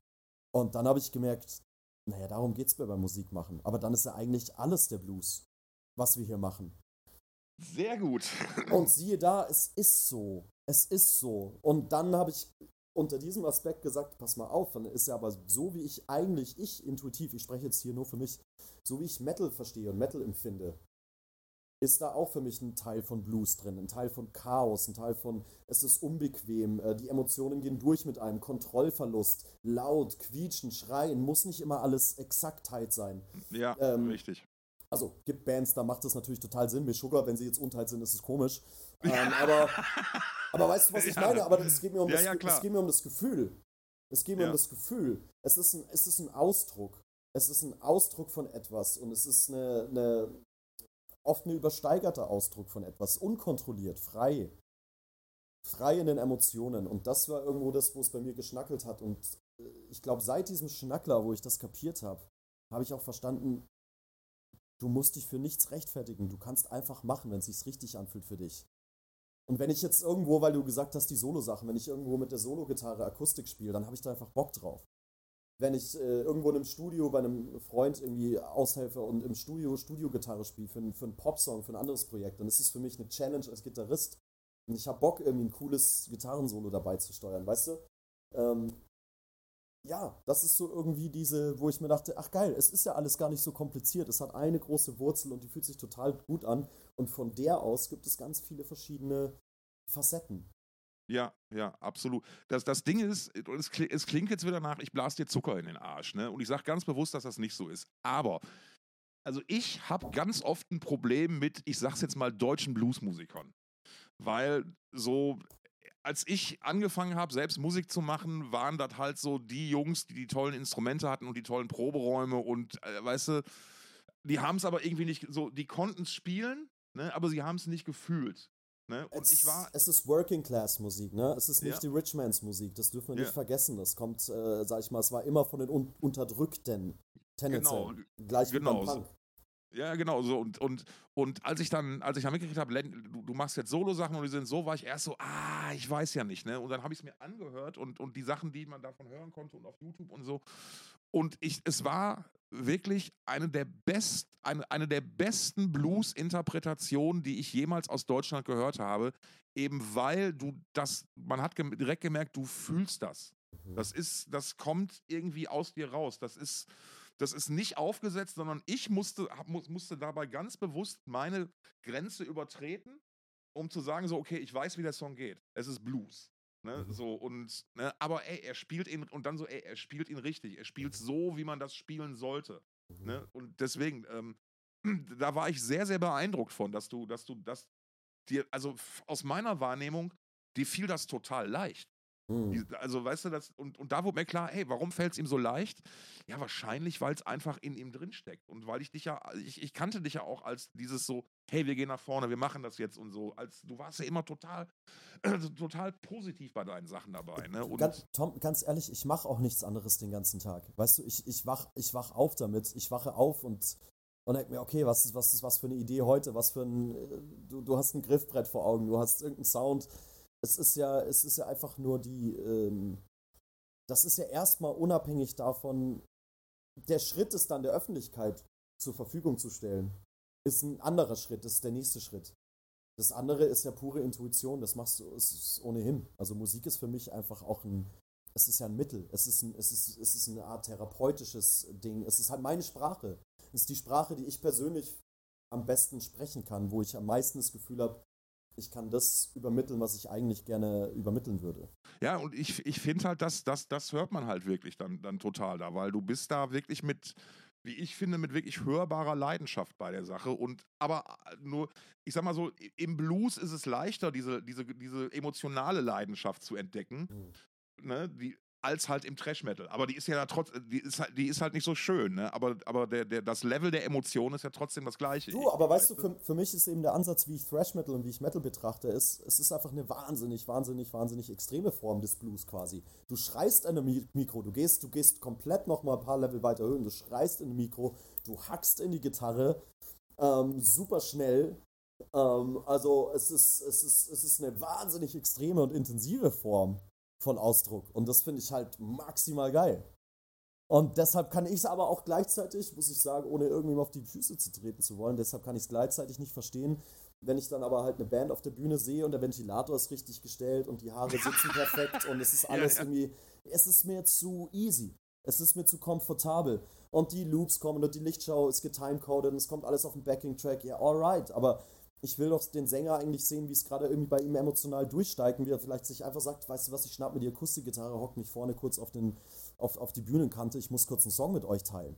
Und dann habe ich gemerkt, naja, darum geht es mir beim Musikmachen. Aber dann ist ja eigentlich alles der Blues, was wir hier machen. Sehr gut. Und siehe da, es ist so. Es ist so. Und dann habe ich unter diesem Aspekt gesagt, pass mal auf, dann ist ja aber so, wie ich eigentlich, ich intuitiv, ich spreche jetzt hier nur für mich, so wie ich Metal verstehe und Metal empfinde, ist da auch für mich ein Teil von Blues drin, ein Teil von Chaos, ein Teil von, es ist unbequem, äh, die Emotionen gehen durch mit einem, Kontrollverlust, laut, quietschen, schreien, muss nicht immer alles Exaktheit sein. Ja, ähm, richtig. Also, gibt Bands, da macht das natürlich total Sinn. Wie Sugar, wenn sie jetzt unteilt sind, ist es komisch. Ähm, aber Aber weißt du, was ich meine? Aber es geht mir um, ja, das, ja, es geht mir um das Gefühl. Es geht mir ja. um das Gefühl. Es ist, ein, es ist ein Ausdruck. Es ist ein Ausdruck von etwas und es ist eine, eine oft ein übersteigerter Ausdruck von etwas. Unkontrolliert, frei. Frei in den Emotionen. Und das war irgendwo das, wo es bei mir geschnackelt hat. Und äh, ich glaube, seit diesem Schnackler, wo ich das kapiert habe, habe ich auch verstanden, du musst dich für nichts rechtfertigen. Du kannst einfach machen, wenn es sich richtig anfühlt für dich. Und wenn ich jetzt irgendwo, weil du gesagt hast, die Solo-Sachen, wenn ich irgendwo mit der Solo-Gitarre Akustik spiele, dann habe ich da einfach Bock drauf. Wenn ich äh, irgendwo in einem Studio bei einem Freund irgendwie aushelfe und im Studio Studio-Gitarre spiele für, für einen Popsong, für ein anderes Projekt, dann ist es für mich eine Challenge als Gitarrist. Und ich habe Bock, irgendwie ein cooles Gitarrensolo dabei zu steuern, weißt du? Ähm, ja, das ist so irgendwie diese, wo ich mir dachte, ach geil, es ist ja alles gar nicht so kompliziert. Es hat eine große Wurzel und die fühlt sich total gut an. Und von der aus gibt es ganz viele verschiedene Facetten. Ja, ja, absolut. Das, das Ding ist, es, es klingt jetzt wieder nach, ich blase dir Zucker in den Arsch, ne? Und ich sage ganz bewusst, dass das nicht so ist. Aber, also ich habe ganz oft ein Problem mit, ich sag's jetzt mal, deutschen Bluesmusikern. Weil so, als ich angefangen habe, selbst Musik zu machen, waren das halt so die Jungs, die die tollen Instrumente hatten und die tollen Proberäume und, äh, weißt du, die haben es aber irgendwie nicht so, die konnten es spielen, ne, aber sie haben es nicht gefühlt. Ne? Und es, ich war. Es ist Working Class Musik, ne? Es ist nicht ja. die Rich Man's Musik, das dürfen wir ja. nicht vergessen. Das kommt, äh, sag ich mal, es war immer von den Un Unterdrückten. Tendenziell. Genau. Gleich genau. wie beim Punk. Ja, genau so. Und, und, und als ich dann, als ich dann mitgekriegt habe, du, du machst jetzt Solo-Sachen und die sind so, war ich erst so, ah, ich weiß ja nicht, ne? Und dann habe ich es mir angehört und, und die Sachen, die man davon hören konnte und auf YouTube und so. Und ich, es war wirklich eine der, best, eine, eine der besten Blues-Interpretationen, die ich jemals aus Deutschland gehört habe. Eben weil du das, man hat gem direkt gemerkt, du fühlst das. Mhm. Das ist, das kommt irgendwie aus dir raus. Das ist, das ist nicht aufgesetzt, sondern ich musste, musste dabei ganz bewusst meine Grenze übertreten, um zu sagen, so, okay, ich weiß, wie der Song geht. Es ist Blues. Ne, mhm. so und ne, aber ey, er spielt ihn und dann so, ey, er spielt ihn richtig. Er spielt mhm. so, wie man das spielen sollte. Mhm. Ne? Und deswegen, ähm, da war ich sehr, sehr beeindruckt von, dass du, dass du, dass dir, also aus meiner Wahrnehmung, dir fiel das total leicht. Mhm. Also, weißt du, das, und, und da wurde mir klar, hey, warum fällt es ihm so leicht? Ja, wahrscheinlich, weil es einfach in ihm drin steckt. Und weil ich dich ja, ich, ich kannte dich ja auch als dieses so, hey, wir gehen nach vorne, wir machen das jetzt und so. Als du warst ja immer total, äh, total positiv bei deinen Sachen dabei. Ne? Und ganz, Tom, ganz ehrlich, ich mache auch nichts anderes den ganzen Tag. Weißt du, ich, ich, wach, ich wach auf damit, ich wache auf und und denke mir, okay, was ist, was ist was für eine Idee heute? Was für ein. Äh, du, du hast ein Griffbrett vor Augen, du hast irgendeinen Sound, es ist ja, es ist ja einfach nur die, ähm, das ist ja erstmal unabhängig davon, der Schritt ist dann der Öffentlichkeit zur Verfügung zu stellen. ist ein anderer Schritt, das ist der nächste Schritt. Das andere ist ja pure Intuition, das machst du ist ohnehin. Also Musik ist für mich einfach auch ein, es ist ja ein Mittel, es ist, ein, es ist, es ist eine Art therapeutisches Ding, es ist halt meine Sprache. Es ist die Sprache, die ich persönlich am besten sprechen kann, wo ich am meisten das Gefühl habe, ich kann das übermitteln, was ich eigentlich gerne übermitteln würde. Ja, und ich, ich finde halt, dass das, das hört man halt wirklich dann, dann total da, weil du bist da wirklich mit, wie ich finde, mit wirklich hörbarer Leidenschaft bei der Sache. Und aber äh, nur, ich sag mal so, im Blues ist es leichter, diese, diese, diese emotionale Leidenschaft zu entdecken. Mhm. Ne, die, als halt im Trash Metal. Aber die ist ja trotz, die ist halt, die ist halt nicht so schön, ne? Aber, aber der, der, das Level der Emotion ist ja trotzdem das gleiche. Du, aber weißt, du, für, für mich ist eben der Ansatz, wie ich Thrash Metal und wie ich Metal betrachte, ist, es ist einfach eine wahnsinnig, wahnsinnig, wahnsinnig extreme Form des Blues quasi. Du schreist in einem Mikro, du gehst, du gehst komplett noch mal ein paar Level weiter höher, du schreist in ein Mikro, du hackst in die Gitarre, ähm, super schnell. Ähm, also es ist, es, ist, es ist eine wahnsinnig extreme und intensive Form von Ausdruck. Und das finde ich halt maximal geil. Und deshalb kann ich es aber auch gleichzeitig, muss ich sagen, ohne irgendwem auf die Füße zu treten zu wollen, deshalb kann ich es gleichzeitig nicht verstehen, wenn ich dann aber halt eine Band auf der Bühne sehe und der Ventilator ist richtig gestellt und die Haare sitzen perfekt und es ist alles ja, ja. irgendwie, es ist mir zu easy. Es ist mir zu komfortabel. Und die Loops kommen und die Lichtschau ist getimecoded und es kommt alles auf den Backing-Track. Ja, alright. Aber ich will doch den Sänger eigentlich sehen, wie es gerade irgendwie bei ihm emotional durchsteigt und wie er vielleicht sich einfach sagt, weißt du was, ich schnapp mir die Akustikgitarre, hock mich vorne kurz auf, den, auf, auf die Bühnenkante, ich muss kurz einen Song mit euch teilen.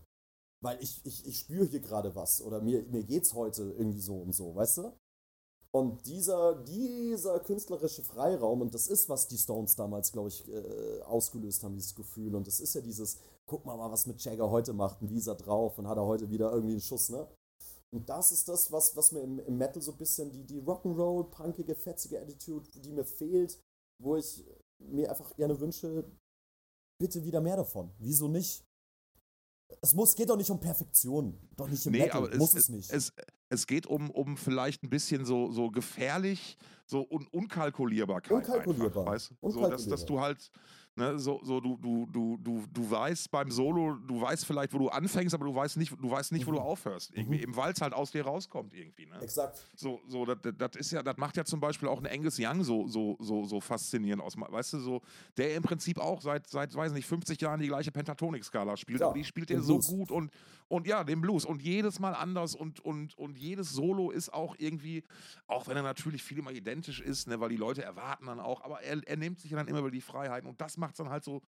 Weil ich, ich, ich spüre hier gerade was oder mir, mir geht's heute irgendwie so und so, weißt du? Und dieser, dieser künstlerische Freiraum, und das ist, was die Stones damals, glaube ich, äh, ausgelöst haben, dieses Gefühl. Und das ist ja dieses, guck mal mal, was mit Jagger heute macht und wie ist er drauf und hat er heute wieder irgendwie einen Schuss, ne? Und das ist das, was, was mir im, im Metal so ein bisschen die, die Rock'n'Roll, punkige, fetzige Attitude, die mir fehlt, wo ich mir einfach gerne wünsche, bitte wieder mehr davon. Wieso nicht? Es muss, geht doch nicht um Perfektion. Doch nicht im nee, Metal. Aber muss es, es nicht. Es, es geht um, um vielleicht ein bisschen so, so gefährlich, so un Unkalkulierbarkeit. Unkalkulierbar. Einfach, weißt? Unkalkulierbar. So, dass, dass du halt Ne, so, so du, du, du, du, du weißt beim Solo, du weißt vielleicht, wo du anfängst, aber du weißt nicht, du weißt nicht, wo du mhm. aufhörst. Irgendwie, mhm. Weil es halt aus dir rauskommt irgendwie. Ne? Exakt. So, so das, das ist ja, das macht ja zum Beispiel auch ein Angus Young so, so, so, so faszinierend aus. Weißt du, so, der im Prinzip auch seit, seit, weiß nicht, 50 Jahren die gleiche Pentatonik-Skala spielt, ja, aber die spielt er so gut und, und ja, den Blues. Und jedes Mal anders und, und, und jedes Solo ist auch irgendwie, auch wenn er natürlich viel immer identisch ist, ne, weil die Leute erwarten dann auch, aber er, er nimmt sich dann immer über die Freiheiten und das macht es dann halt so,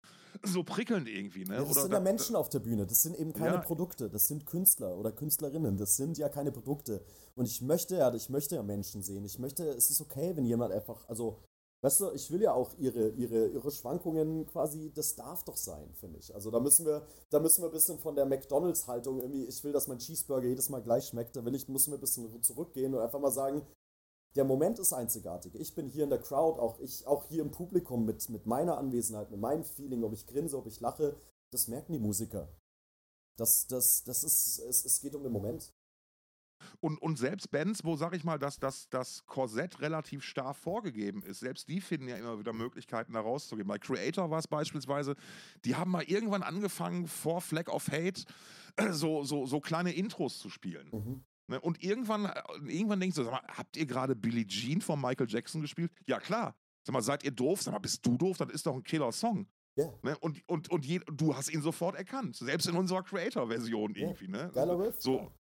so prickelnd irgendwie. Ne? Ja, das oder sind ja Menschen auf der Bühne, das sind eben keine ja. Produkte, das sind Künstler oder Künstlerinnen, das sind ja keine Produkte. Und ich möchte ja, ich möchte ja Menschen sehen. Ich möchte, es ist okay, wenn jemand einfach, also Weißt du, ich will ja auch ihre, ihre, ihre Schwankungen quasi, das darf doch sein, finde ich. Also da müssen wir, da müssen wir ein bisschen von der McDonalds-Haltung irgendwie, ich will, dass mein Cheeseburger jedes Mal gleich schmeckt, da will ich, müssen wir ein bisschen zurückgehen und einfach mal sagen, der Moment ist einzigartig. Ich bin hier in der Crowd, auch ich, auch hier im Publikum mit, mit meiner Anwesenheit, mit meinem Feeling, ob ich grinse, ob ich lache, das merken die Musiker. Das, das, das ist, es, es geht um den Moment. Und, und selbst Bands, wo, sag ich mal, dass das, das Korsett relativ starr vorgegeben ist, selbst die finden ja immer wieder Möglichkeiten, da rauszugehen. Bei Creator war es beispielsweise, die haben mal irgendwann angefangen, vor Flag of Hate so, so, so kleine Intros zu spielen. Mhm. Ne? Und irgendwann, irgendwann denkst du, sag mal, habt ihr gerade Billie Jean von Michael Jackson gespielt? Ja, klar. Sag mal, seid ihr doof? Sag mal, bist du doof? Das ist doch ein Killer-Song. Ja. Ne? Und, und, und je, du hast ihn sofort erkannt. Selbst in unserer Creator-Version irgendwie. Ja. Ne? Geiler Riff. So.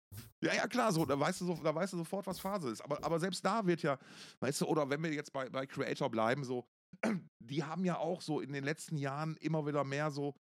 Ja, ja, klar, so, da weißt du, so, da weißt du sofort, was Phase ist. Aber, aber selbst da wird ja, weißt du, oder wenn wir jetzt bei, bei Creator bleiben, so, die haben ja auch so in den letzten Jahren immer wieder mehr so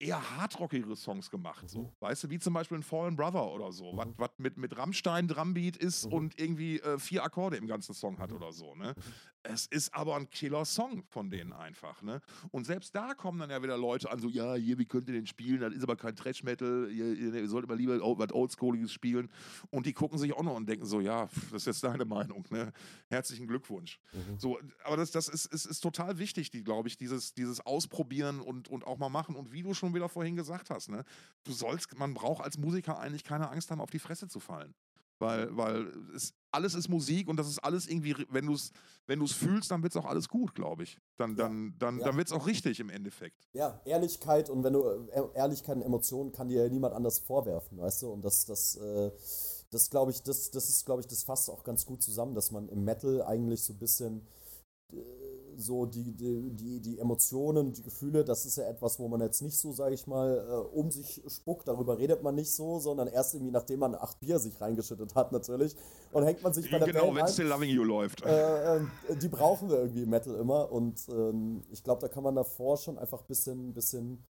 eher hardrockigere Songs gemacht. So. Mhm. Weißt du, wie zum Beispiel ein Fallen Brother oder so, mhm. was mit, mit Rammstein Drumbeat ist mhm. und irgendwie äh, vier Akkorde im ganzen Song hat mhm. oder so. Ne? Mhm. Es ist aber ein Killer-Song von denen einfach. Ne? Und selbst da kommen dann ja wieder Leute an, so, ja, hier, wie könnt ihr den spielen? Das ist aber kein Trash-Metal, ihr, ihr, sollt immer lieber was Oldschooliges spielen. Und die gucken sich auch noch und denken so, ja, das ist jetzt deine Meinung. Ne? Herzlichen Glückwunsch. Mhm. So, aber das, das ist, ist, ist total wichtig, die, glaube ich, dieses, dieses Ausprobieren und, und auch mal machen. Und wie du schon wieder vorhin gesagt hast, ne? du sollst, man braucht als Musiker eigentlich keine Angst haben, auf die Fresse zu fallen. Weil, weil es, alles ist Musik und das ist alles irgendwie, wenn du es wenn fühlst, dann wird es auch alles gut, glaube ich. Dann, dann, dann, ja. dann wird es auch richtig im Endeffekt. Ja, Ehrlichkeit und wenn du äh, Ehrlichkeit und Emotionen kann dir ja niemand anders vorwerfen, weißt du? Und das, das, äh, Das glaube ich, das, das ist, glaube ich, das fasst auch ganz gut zusammen, dass man im Metal eigentlich so ein bisschen so die, die, die, die Emotionen, die Gefühle, das ist ja etwas, wo man jetzt nicht so, sage ich mal, äh, um sich spuckt, darüber redet man nicht so, sondern erst irgendwie, nachdem man acht Bier sich reingeschüttet hat natürlich und hängt man sich bei der Genau, wenn Still Loving You läuft. Äh, äh, die brauchen wir irgendwie im Metal immer und ähm, ich glaube, da kann man davor schon einfach ein bisschen, bisschen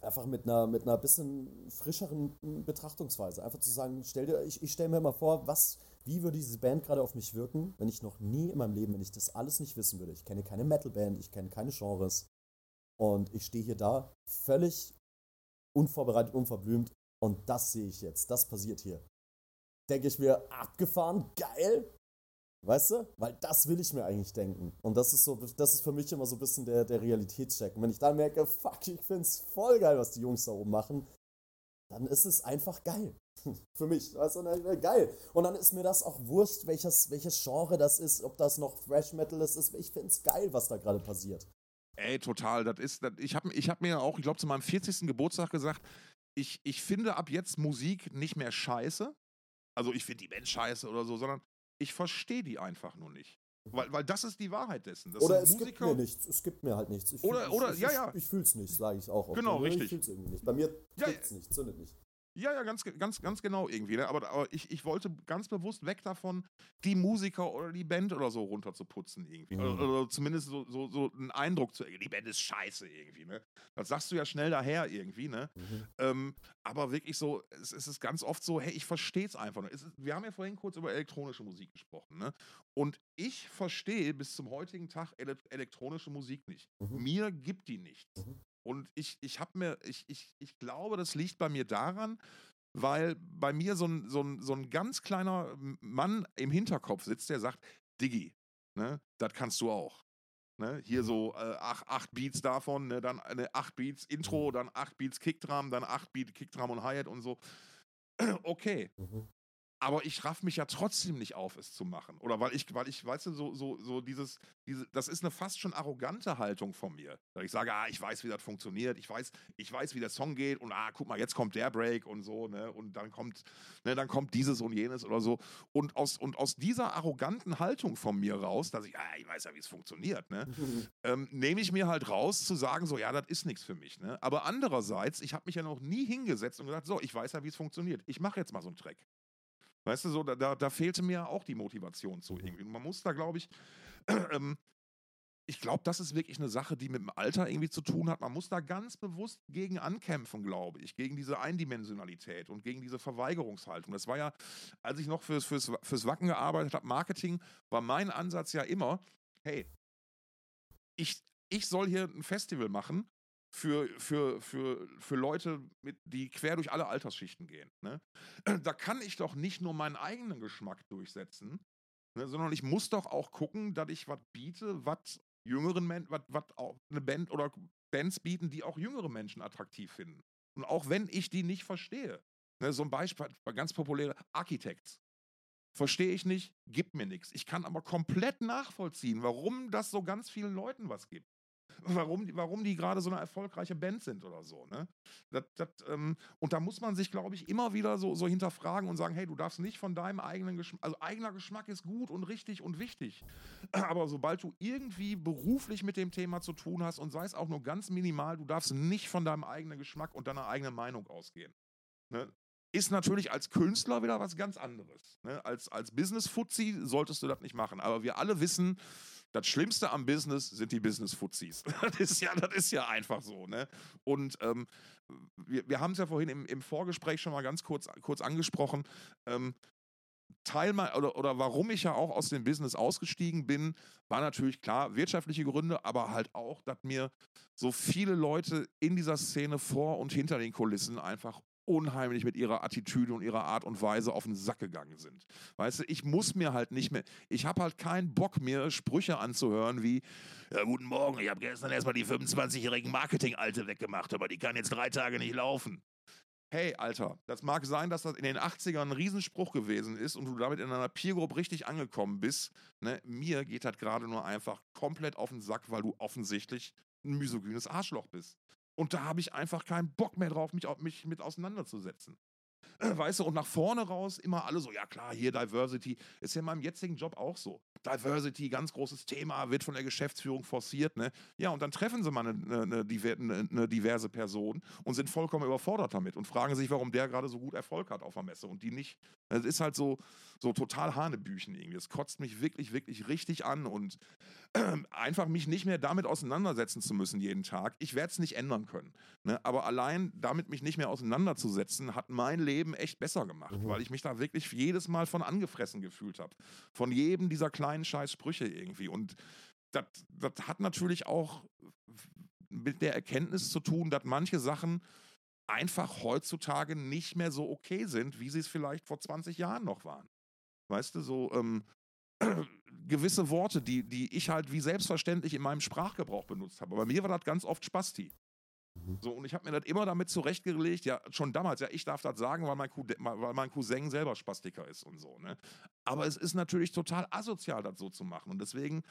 einfach mit einer, mit einer bisschen frischeren Betrachtungsweise. Einfach zu sagen, stell dir, ich, ich stelle mir mal vor, was, wie würde diese Band gerade auf mich wirken, wenn ich noch nie in meinem Leben, wenn ich das alles nicht wissen würde. Ich kenne keine Metalband, ich kenne keine Genres. Und ich stehe hier da, völlig unvorbereitet, unverblümt. Und das sehe ich jetzt. Das passiert hier. Denke ich mir, abgefahren, geil. Weißt du? Weil das will ich mir eigentlich denken. Und das ist so, das ist für mich immer so ein bisschen der, der Realitätscheck. Und wenn ich dann merke, fuck, ich find's voll geil, was die Jungs da oben machen, dann ist es einfach geil. für mich. Weißt geil. Und dann ist mir das auch wurscht, welches, welches Genre das ist, ob das noch Thrash Metal ist. Ich find's geil, was da gerade passiert. Ey, total. Das ist, das, ich habe ich hab mir auch, ich glaube, zu meinem 40. Geburtstag gesagt, ich, ich finde ab jetzt Musik nicht mehr scheiße. Also ich finde die Band scheiße oder so, sondern ich verstehe die einfach nur nicht. Weil, weil das ist die Wahrheit dessen. Das oder es Musiker. gibt mir nichts. Es gibt mir halt nichts. Ich oder, fühl, oder, ich, ja, ja. Ich, ich fühl's nicht, sage ich auch. Genau, richtig. Ich fühl's irgendwie nicht. Bei mir ja, trifft's ja. nicht, zündet nicht. Ja, ja, ganz, ganz, ganz genau irgendwie. Ne? Aber, aber ich, ich wollte ganz bewusst weg davon, die Musiker oder die Band oder so runterzuputzen irgendwie. Mhm. Oder, oder, zumindest so, so, so einen Eindruck zu, die Band ist scheiße irgendwie. Ne? Das sagst du ja schnell daher irgendwie. Ne? Mhm. Ähm, aber wirklich so, es, es, ist ganz oft so, hey, ich verstehe es einfach. Ist, wir haben ja vorhin kurz über elektronische Musik gesprochen. Ne? Und ich verstehe bis zum heutigen Tag ele elektronische Musik nicht. Mhm. Mir gibt die nichts. Mhm. Und ich, ich habe mir, ich, ich, ich glaube, das liegt bei mir daran, weil bei mir so ein, so, ein, so ein ganz kleiner Mann im Hinterkopf sitzt, der sagt, Diggi, ne, das kannst du auch. Ne, hier so äh, acht, acht Beats davon, ne, dann eine acht Beats Intro, mhm. dann acht Beats Kickdrum, dann acht Beats Kickdrum und Hi-Hat und so. okay. Mhm aber ich raff mich ja trotzdem nicht auf, es zu machen. Oder weil ich, weil ich, weißt du, so, so, so dieses, diese, das ist eine fast schon arrogante Haltung von mir. Dass ich sage, ah, ich weiß, wie das funktioniert, ich weiß, ich weiß, wie der Song geht und ah, guck mal, jetzt kommt der Break und so, ne? Und dann kommt, ne, dann kommt dieses und jenes oder so. Und aus, und aus dieser arroganten Haltung von mir raus, dass ich, ah, ich weiß ja, wie es funktioniert, ne? ähm, nehme ich mir halt raus zu sagen, so, ja, das ist nichts für mich, ne? Aber andererseits, ich habe mich ja noch nie hingesetzt und gesagt, so, ich weiß ja, wie es funktioniert. Ich mache jetzt mal so einen Track. Weißt du, so, da, da, fehlte mir auch die Motivation zu mhm. irgendwie. Man muss da, glaube ich, ähm, ich glaube, das ist wirklich eine Sache, die mit dem Alter irgendwie zu tun hat. Man muss da ganz bewusst gegen ankämpfen, glaube ich, gegen diese Eindimensionalität und gegen diese Verweigerungshaltung. Das war ja, als ich noch fürs, fürs, fürs Wacken gearbeitet habe, Marketing, war mein Ansatz ja immer, hey, ich, ich soll hier ein Festival machen für, für, für, für Leute, mit, die quer durch alle Altersschichten gehen. Ne? Da kann ich doch nicht nur meinen eigenen Geschmack durchsetzen, ne, sondern ich muss doch auch gucken, dass ich was biete, was jüngeren Menschen, was eine Band oder Bands bieten, die auch jüngere Menschen attraktiv finden. Und auch wenn ich die nicht verstehe. Ne, so ein Beispiel, ganz populäre Architects. Verstehe ich nicht, gibt mir nichts. Ich kann aber komplett nachvollziehen, warum das so ganz vielen Leuten was gibt warum, warum die gerade so eine erfolgreiche Band sind oder so. Ne? Das, das, ähm, und da muss man sich, glaube ich, immer wieder so, so hinterfragen und sagen, hey, du darfst nicht von deinem eigenen Geschmack, also eigener Geschmack ist gut und richtig und wichtig. Aber sobald du irgendwie beruflich mit dem Thema zu tun hast und sei es auch nur ganz minimal, du darfst nicht von deinem eigenen Geschmack und deiner eigenen Meinung ausgehen. Ne? ist natürlich als Künstler wieder was ganz anderes. Ne? Als, als Business-Fuzzi solltest du das nicht machen. Aber wir alle wissen, das Schlimmste am Business sind die Business-Fuzis. das, ist ja, das ist ja einfach so. Ne? Und ähm, wir, wir haben es ja vorhin im, im, Vorgespräch schon mal ganz kurz, kurz angesprochen. Ähm, Teil mal, oder, oder warum ich ja auch aus dem Business ausgestiegen bin, war natürlich klar wirtschaftliche Gründe, aber halt auch, dass mir so viele Leute in dieser Szene vor und hinter den Kulissen einfach unheimlich mit ihrer Attitüde und ihrer Art und Weise auf den Sack gegangen sind. Weißt du, ich muss mir halt nicht mehr, ich habe halt keinen Bock, mir Sprüche anzuhören wie, ja, guten Morgen, ich habe gestern erstmal die 25-jährigen Marketing-Alte weggemacht, aber die kann jetzt drei Tage nicht laufen. Hey, Alter, das mag sein, dass das in den 80ern ein Riesenspruch gewesen ist und du damit in einer Peer Group richtig angekommen bist. Ne? Mir geht das gerade nur einfach komplett auf den Sack, weil du offensichtlich ein misogynes Arschloch bist. Und da habe ich einfach keinen Bock mehr drauf, mich, mich mit auseinanderzusetzen. weißt du, und nach vorne raus immer alle so, ja klar, hier Diversity. Ist ja in meinem jetzigen Job auch so. Diversity, ganz großes Thema, wird von der Geschäftsführung forciert. Ne? Ja, und dann treffen sie mal eine, eine, eine, diverse Person und sind vollkommen überfordert damit und fragen sich, warum der gerade so gut Erfolg hat auf der Messe und die nicht. Es ist halt so, so total Hanebüchen irgendwie. Es kotzt mich wirklich, wirklich richtig an und äh, einfach mich nicht mehr damit auseinandersetzen zu müssen jeden Tag. Ich werde es nicht ändern können. Ne? Aber allein damit mich nicht mehr auseinanderzusetzen, hat mein Leben echt besser gemacht, mhm. weil ich mich da wirklich jedes Mal von angefressen gefühlt habe. Von jedem dieser kleinen Scheißsprüche irgendwie. Und das, das hat natürlich auch mit der Erkenntnis zu tun, dass manche Sachen einfach heutzutage nicht mehr so okay sind, wie sie es vielleicht vor 20 Jahren noch waren. Weißt du, so ähm, gewisse Worte, die, die ich halt wie selbstverständlich in meinem Sprachgebrauch benutzt habe. Bei mir war das ganz oft Spasti. Mhm. So, und ich habe mir das immer damit zurechtgelegt, ja, schon damals, ja, ich darf das sagen, weil mein, weil mein Cousin selber Spastiker ist und so, ne? Aber es ist natürlich total asozial, das so zu machen. Und deswegen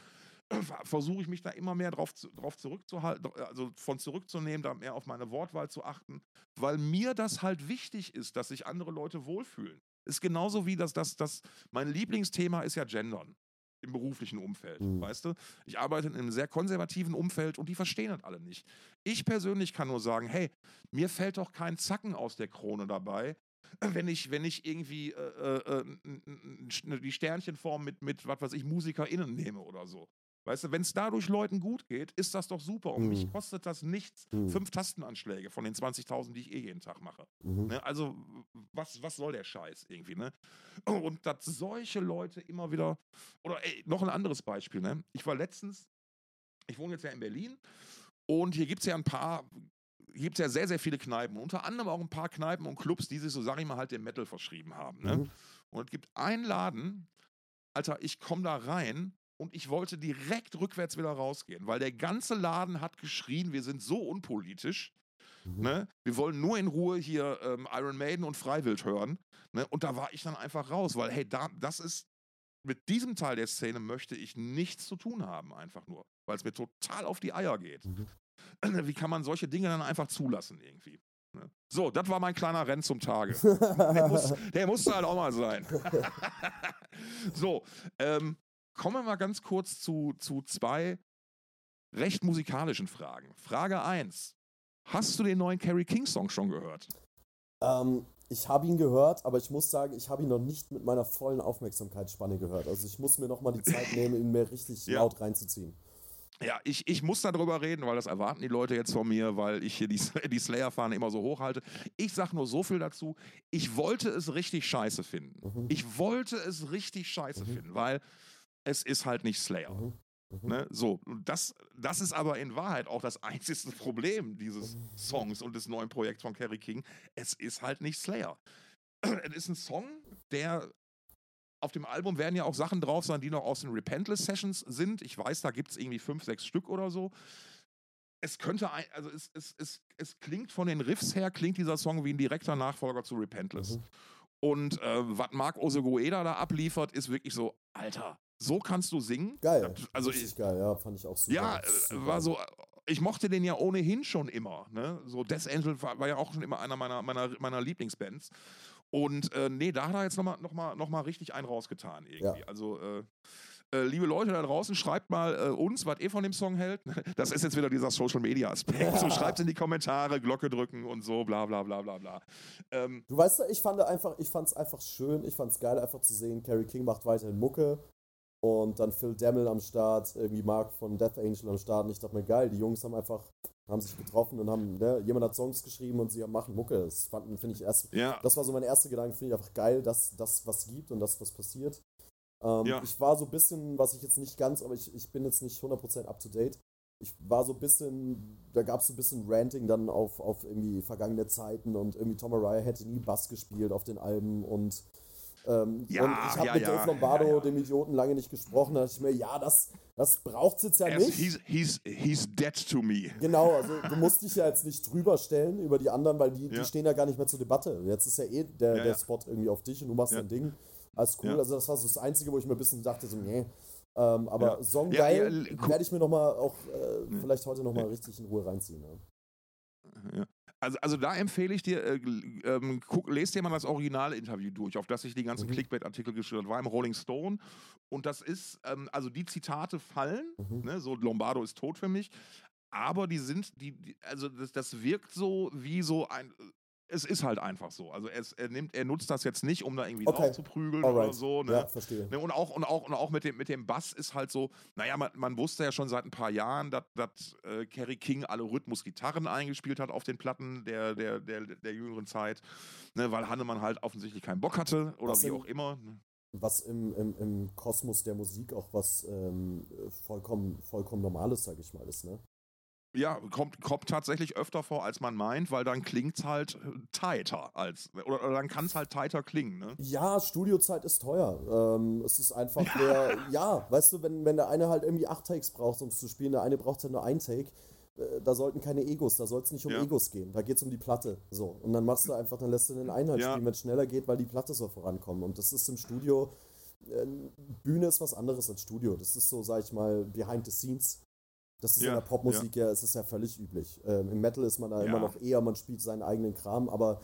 versuche ich mich da immer mehr drauf, drauf zurückzuhalten, also von zurückzunehmen, da mehr auf meine Wortwahl zu achten, weil mir das halt wichtig ist, dass sich andere Leute wohlfühlen. Ist genauso wie das, das, das, mein Lieblingsthema ist ja Gendern im beruflichen Umfeld, mhm. weißt du? Ich arbeite in einem sehr konservativen Umfeld und die verstehen das alle nicht. Ich persönlich kann nur sagen, hey, mir fällt doch kein Zacken aus der Krone dabei, wenn ich, wenn ich irgendwie äh, äh, äh die Sternchenform mit, mit, was weiß ich, MusikerInnen nehme oder so. Weißt du, wenn es dadurch Leuten gut geht, ist das doch super. Und mhm. mich kostet das nichts. Mhm. Fünf Tastenanschläge von den 20.000, die ich eh jeden Tag mache. Mhm. Ne? Also, was, was soll der Scheiß irgendwie? Ne? Und dass solche Leute immer wieder. Oder ey, noch ein anderes Beispiel. Ne? Ich war letztens, ich wohne jetzt ja in Berlin und hier gibt es ja ein paar. Gibt es ja sehr, sehr viele Kneipen. Unter anderem auch ein paar Kneipen und Clubs, die sich, so sag ich mal, halt dem Metal verschrieben haben. Ne? Mhm. Und es gibt einen Laden, Alter, ich komme da rein und ich wollte direkt rückwärts wieder rausgehen, weil der ganze Laden hat geschrien, wir sind so unpolitisch. Mhm. Ne? Wir wollen nur in Ruhe hier ähm, Iron Maiden und Freiwild hören. Ne? Und da war ich dann einfach raus, weil, hey, da, das ist, mit diesem Teil der Szene möchte ich nichts zu tun haben, einfach nur, weil es mir total auf die Eier geht. Mhm. Wie kann man solche Dinge dann einfach zulassen irgendwie? Ne? So, das war mein kleiner Renn zum Tage. der, muss, der musste halt auch mal sein. so, ähm, Kommen wir mal ganz kurz zu, zu zwei recht musikalischen Fragen. Frage 1. Hast du den neuen Carrie King Song schon gehört? Ähm, ich habe ihn gehört, aber ich muss sagen, ich habe ihn noch nicht mit meiner vollen Aufmerksamkeitsspanne gehört. Also ich muss mir noch mal die Zeit nehmen, ihn mir richtig ja. laut reinzuziehen. Ja, ich, ich muss darüber reden, weil das erwarten die Leute jetzt von mir, weil ich hier die, die Slayer-Fahne immer so hochhalte. Ich sage nur so viel dazu. Ich wollte es richtig scheiße finden. Mhm. Ich wollte es richtig scheiße mhm. finden, weil es ist halt nicht Slayer. Mhm. Mhm. Ne? So, das, das ist aber in Wahrheit auch das einzige Problem dieses. Songs und des neuen Projekts von Kerry King. Es ist halt nicht Slayer. es ist ein Song, der auf dem Album werden ja auch Sachen drauf sein, die noch aus den Repentless Sessions sind. Ich weiß, da gibt es irgendwie fünf, sechs Stück oder so. Es könnte, ein, also es, es, es, es klingt von den Riffs her, klingt dieser Song wie ein direkter Nachfolger zu Repentless. Mhm. Und äh, was Marc Osegueda da abliefert, ist wirklich so, Alter, so kannst du singen. Geil. Also ich, geil, ja, fand ich auch super. Ja, äh, super. war so. Ich mochte den ja ohnehin schon immer. Ne? So Death Angel war, war, ja auch schon immer einer meiner, meiner, meiner Lieblingsbands. Und äh, nee, da hat er jetzt nochmal noch mal, noch mal richtig einen rausgetan irgendwie. Ja. Also äh, äh, liebe Leute da draußen, schreibt mal äh, uns, was ihr von dem Song hält. Das ist jetzt wieder dieser Social Media Aspekt. So schreibt in die Kommentare, Glocke drücken und so, bla bla bla bla bla. Ähm, du weißt, ich fand einfach, ich fand's einfach schön, ich fand's geil, einfach zu sehen, Carrie King macht weiterhin Mucke. Und dann Phil Demmel am Start, irgendwie Mark von Death Angel am Start. Und ich dachte mir, geil, die Jungs haben einfach, haben sich getroffen und haben, ne, jemand hat Songs geschrieben und sie machen Mucke. Das fanden, finde ich erst, ja. das war so mein erster Gedanke, finde ich einfach geil, dass das was gibt und das was passiert. Ähm, ja. Ich war so ein bisschen, was ich jetzt nicht ganz, aber ich, ich bin jetzt nicht 100% up to date. Ich war so ein bisschen, da gab es so ein bisschen Ranting dann auf, auf irgendwie vergangene Zeiten und irgendwie Tom Araya hätte nie Bass gespielt auf den Alben und ähm, ja, und ich habe ja, mit ja, Dave Lombardo, dem Idioten, lange nicht gesprochen. Da dachte ich mir, ja, das, das braucht es jetzt ja nicht. He's, he's, he's dead to me. Genau, also du musst dich ja jetzt nicht drüber stellen über die anderen, weil die, die stehen ja gar nicht mehr zur Debatte. Jetzt ist ja eh der, der Spot irgendwie auf dich und du machst dein Ding. Alles cool. Also das war so das Einzige, wo ich mir ein bisschen dachte, so, nee. Ähm, aber. Song geil, werde ich mir nochmal auch äh, vielleicht heute nochmal richtig in Ruhe reinziehen. Ja. Also, also da empfehle ich dir, äh, ähm, guck, lest dir mal das Originalinterview durch, auf das sich die ganzen Mhm. Clickbait-Artikel geschrieben. War im Rolling Stone. Und das ist, ähm, also die Zitate fallen, Mhm. ne, so Lombardo ist tot für mich. Aber die sind, die, die also das, das wirkt so wie so ein. Es ist halt einfach so. Also es, er nimmt, er nutzt das jetzt nicht, um da irgendwie Okay. drauf zu prügeln oder so. Ne? Ja, verstehe. Ne, und auch, und auch, und auch mit, dem, mit dem Bass ist halt so, naja, man, man wusste ja schon seit ein paar Jahren, dass, dass äh, Kerry King alle Rhythmus-Gitarren eingespielt hat auf den Platten der, der, der, der jüngeren Zeit, ne, weil Hannemann halt offensichtlich keinen Bock hatte oder Was wie im- auch immer. ne. Was im, im, im Kosmos der Musik auch was ähm, vollkommen, vollkommen Normales, sag ich mal, ist, ne? Ja, kommt, kommt tatsächlich öfter vor, als man meint, weil dann klingt es halt äh, tighter als, oder, oder dann kann es halt tighter klingen, ne? Ja, Studiozeit ist teuer. Ähm, es ist einfach der, ja, weißt du, wenn, wenn der eine halt irgendwie acht Takes braucht, um es zu spielen, der eine braucht halt nur ein Take, äh, da sollten keine Egos, da soll es nicht um Ja. Egos gehen, da geht es um die Platte. So. Und dann machst du einfach, dann lässt du den einen halt Ja. spielen, wenn es schneller geht, weil die Platte soll vorankommen. Und das ist im Studio, äh, Bühne ist was anderes als Studio. Das ist so, sag ich mal, behind the scenes. Das ist Ja, in der Popmusik ja, es ist ja völlig üblich. Ähm, Im Metal ist man da Ja. immer noch eher, man spielt seinen eigenen Kram, aber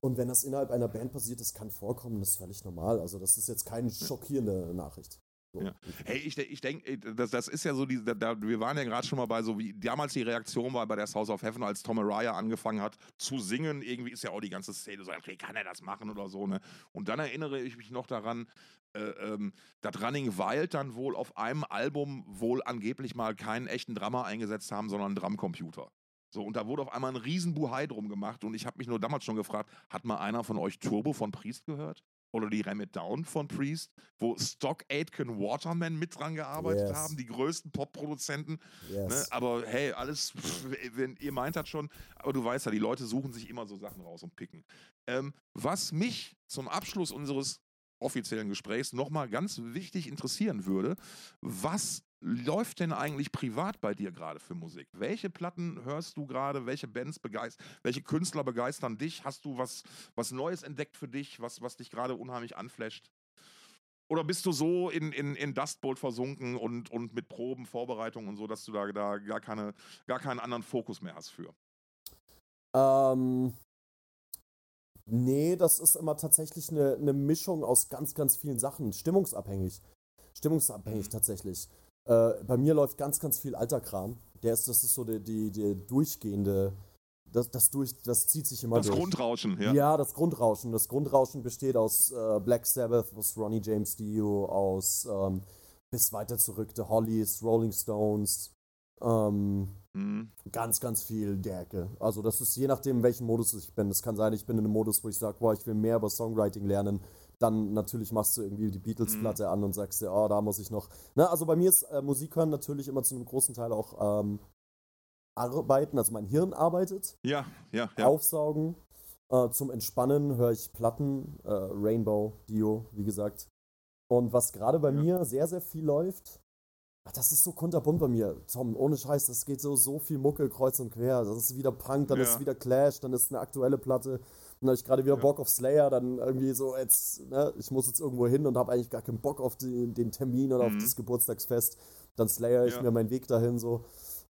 und wenn das innerhalb einer Band passiert, das kann vorkommen, das ist völlig normal. Also das ist jetzt keine schockierende Nachricht. So. Ja. Hey, ich, ich denke, das, das ist ja so, die, da, wir waren ja gerade schon mal bei so, wie damals die Reaktion war bei der House of Heaven, als Tom Araya angefangen hat zu singen. Irgendwie ist ja auch die ganze Szene so, okay, kann er das machen oder so, ne? Und dann erinnere ich mich noch daran, äh, ähm, dass Running Wild dann wohl auf einem Album wohl angeblich mal keinen echten Drummer eingesetzt haben, sondern einen Drumcomputer. So, und da wurde auf einmal ein riesen Buhai drum gemacht und ich habe mich nur damals schon gefragt, hat mal einer von euch Turbo von Priest gehört? Oder die Ram It Down von Priest, wo Stock Aitken Waterman mit dran gearbeitet Yes. haben, die größten Pop-Produzenten. Yes. Ne? Aber hey, alles, wenn ihr meint das schon, aber du weißt ja, die Leute suchen sich immer so Sachen raus und picken. Ähm, was mich zum Abschluss unseres offiziellen Gesprächs nochmal ganz wichtig interessieren würde, was läuft denn eigentlich privat bei dir gerade für Musik? Welche Platten hörst du gerade? Welche Bands begeistern? Welche Künstler begeistern dich? Hast du was, was Neues entdeckt für dich, was, was dich gerade unheimlich anflasht? Oder bist du so in, in, in Dust Bowl versunken und, und mit Proben, Vorbereitungen und so, dass du da, da gar, keine, gar keinen anderen Fokus mehr hast für? Ähm, nee, das ist immer tatsächlich eine, eine Mischung aus ganz, ganz vielen Sachen. Stimmungsabhängig. Stimmungsabhängig tatsächlich. Äh, bei mir läuft ganz, ganz viel alter Kram. Der ist, das ist so die, die, die durchgehende, das, das, durch, das zieht sich immer Das durch. Grundrauschen, ja. Ja. das Grundrauschen. Das Grundrauschen besteht aus äh, Black Sabbath, aus Ronnie James Dio, aus ähm, bis weiter zurück The Hollies, Rolling Stones, ähm, Mhm. ganz, ganz viel der Ecke. Also das ist je nachdem, in welchem Modus ich bin. Es kann sein, ich bin in einem Modus, wo ich sage, boah, ich will mehr über Songwriting lernen. Dann natürlich machst du irgendwie die Beatles-Platte an und sagst dir, oh, da muss ich noch. Ne, also bei mir ist äh, Musik hören natürlich immer zu einem großen Teil auch ähm, Arbeiten, also mein Hirn arbeitet. Ja, ja, ja. Aufsaugen. Äh, zum Entspannen höre ich Platten, äh, Rainbow, Dio, wie gesagt. Und was gerade bei Ja. mir sehr, sehr viel läuft, ach, das ist so kunterbunt bei mir, Tom, ohne Scheiß, das geht so, so viel Mucke kreuz und quer. Das ist wieder Punk, dann Ja. ist wieder Clash, dann ist eine aktuelle Platte. Dann habe ich gerade wieder Ja. Bock auf Slayer, dann irgendwie so, jetzt, ne, ich muss jetzt irgendwo hin und habe eigentlich gar keinen Bock auf die, den Termin oder Mhm. auf das Geburtstagsfest. Dann Slayer ich Ja. mir meinen Weg dahin so.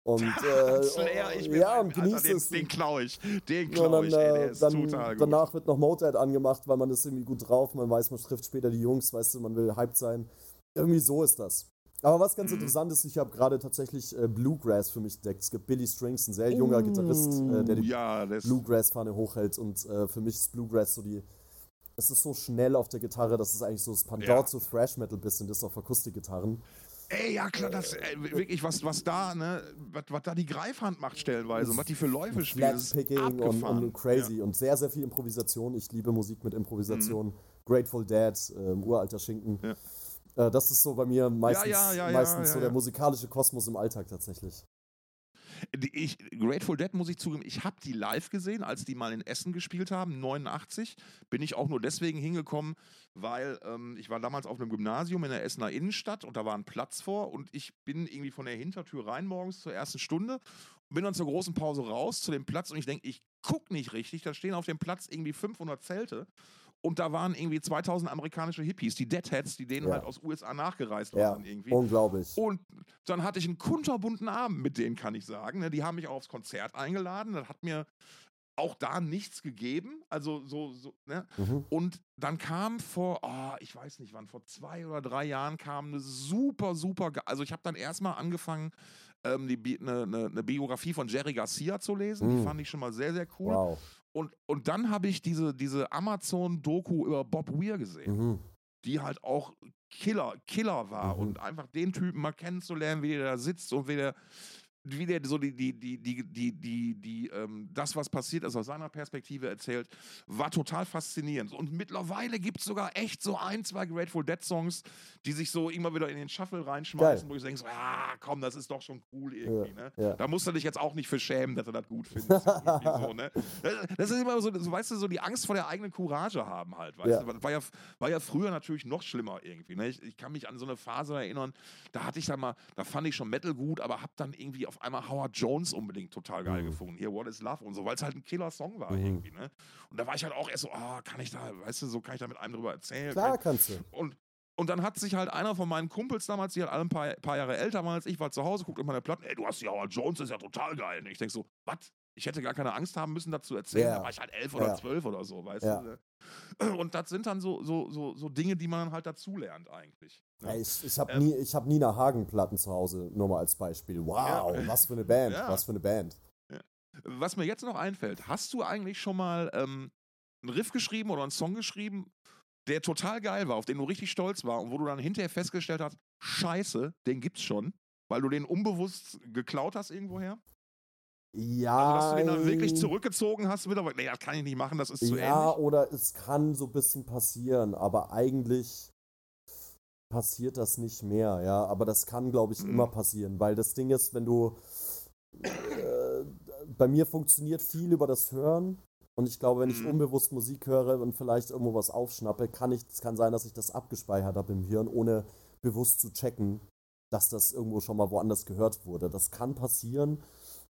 Und, äh, Slayer, ich bin ja, und Alter, genieße den, es. den klau ich. Den Ja, klau dann, ich, ey, der äh, ist dann, total gut. danach wird noch Motorhead angemacht, weil man ist irgendwie gut drauf, man weiß, man trifft später die Jungs, weißt du, man will hyped sein. Irgendwie so ist das. Aber was ganz Mhm. interessant ist, ich habe gerade tatsächlich äh, Bluegrass für mich entdeckt. Es gibt Billy Strings, ein sehr junger Gitarrist, äh, der die ja, Bluegrass-Fahne hochhält und äh, für mich ist Bluegrass so die. Es ist so schnell auf der Gitarre, dass es eigentlich so das Pendant Ja. zu Thrash Metal bisschen ist auf Akustikgitarren. Ey, ja klar, das ey, wirklich, was, was da, ne, was, was da die Greifhand macht stellenweise und was die für Läufe spielen, Flatpicking und, und crazy und sehr, sehr viel Improvisation. Ich liebe Musik mit Improvisation. Grateful Dead, ähm, uralter Schinken. Ja. Äh, das ist so bei mir meistens, ja, ja, ja, meistens so der musikalische Kosmos im Alltag tatsächlich. Ich, Grateful Dead muss ich zugeben, ich habe die live gesehen, als die mal in Essen gespielt haben, 89. Bin ich auch nur deswegen hingekommen, weil ähm, ich war damals auf einem Gymnasium in der Essener Innenstadt und da war ein Platz vor und ich bin irgendwie von der Hintertür rein morgens zur ersten Stunde und bin dann zur großen Pause raus zu dem Platz und ich denke, ich guck nicht richtig, da stehen auf dem Platz irgendwie 500 Zelte und da waren irgendwie 2000 amerikanische Hippies, die Deadheads, die denen Ja. halt aus USA nachgereist Ja, waren irgendwie. unglaublich. Und dann hatte ich einen kunterbunten Abend mit denen, kann ich sagen. ne? Die haben mich auch aufs Konzert eingeladen. Das hat mir auch da nichts gegeben. Also so, so ne? Mhm. Und dann kam vor, oh, ich weiß nicht wann, vor zwei oder drei Jahren kam eine super, super, also ich habe dann erstmal angefangen, ähm, die eine, eine, eine Biografie von Jerry Garcia zu lesen. Die Mhm. fand ich schon mal sehr, sehr cool. Wow. Und, und dann habe ich diese, diese Amazon-Doku über Bob Weir gesehen, Mhm. die halt auch Killer, Killer war. Mhm. Und einfach den Typen mal kennenzulernen, wie der da sitzt und wie der, wie der so die, die, die, die, die, die, die ähm, das, was passiert ist, aus seiner Perspektive erzählt, war total faszinierend. Und mittlerweile gibt es sogar echt so ein, zwei Grateful Dead Songs, die sich so immer wieder in den Shuffle reinschmeißen, Geil. wo ich denke, so, ah, komm, das ist doch schon cool irgendwie. Ne? ja. Da musst du dich jetzt auch nicht für schämen, dass du das gut findest. so, ne? Das- ist immer so, so, weißt du, so die Angst vor der eigenen Courage haben halt, weißt Ja. du. War ja, war ja früher natürlich noch schlimmer irgendwie. Ne? Ich, ich kann mich an so eine Phase erinnern, da hatte ich dann mal, da fand ich schon Metal gut, aber hab dann irgendwie auf einmal Howard Jones unbedingt total geil Mhm. gefunden. Hier, What is Love und so, weil es halt ein Killer-Song war Mhm. irgendwie, ne? Und da war ich halt auch erst so, ah, kann ich da, weißt du, so kann ich da mit einem drüber erzählen. Klar kannst du. Und, und dann hat sich halt einer von meinen Kumpels damals, die halt alle ein paar, paar Jahre älter waren als ich, war zu Hause, guckt in meine Platten, ey, du hast ja Howard Jones, das ist ja total geil. Und ich denke so, was? Ich hätte gar keine Angst haben müssen, dazu erzählen. Ja. Da war ich halt elf oder Ja. zwölf oder so, weißt Ja. du? ne? Und das sind dann so, so, so, so Dinge, die man halt dazulernt eigentlich. ne? Ja, ich ich habe Ähm, nie, ich hab Nina Hagen-Platten zu Hause, nur mal als Beispiel. Wow, was für eine Band, was für eine Band. Was mir jetzt noch einfällt, hast du eigentlich schon mal ähm, einen Riff geschrieben oder einen Song geschrieben, der total geil war, auf den du richtig stolz war und wo du dann hinterher festgestellt hast, scheiße, den gibt's schon, weil du den unbewusst geklaut hast irgendwoher? Ja, Also, dass du den dann wirklich zurückgezogen hast, wieder, weil, nee, das kann ich nicht machen, das ist zu ja, ähnlich. oder es kann so ein bisschen passieren, aber eigentlich passiert das nicht mehr, ja. Aber das kann, glaube ich, Mhm. immer passieren, weil das Ding ist, wenn du. Äh, bei mir funktioniert viel über das Hören. Und ich glaube, wenn ich Mhm. unbewusst Musik höre und vielleicht irgendwo was aufschnappe, kann ich, es kann sein, dass ich das abgespeichert habe im Hirn, ohne bewusst zu checken, dass das irgendwo schon mal woanders gehört wurde. Das kann passieren.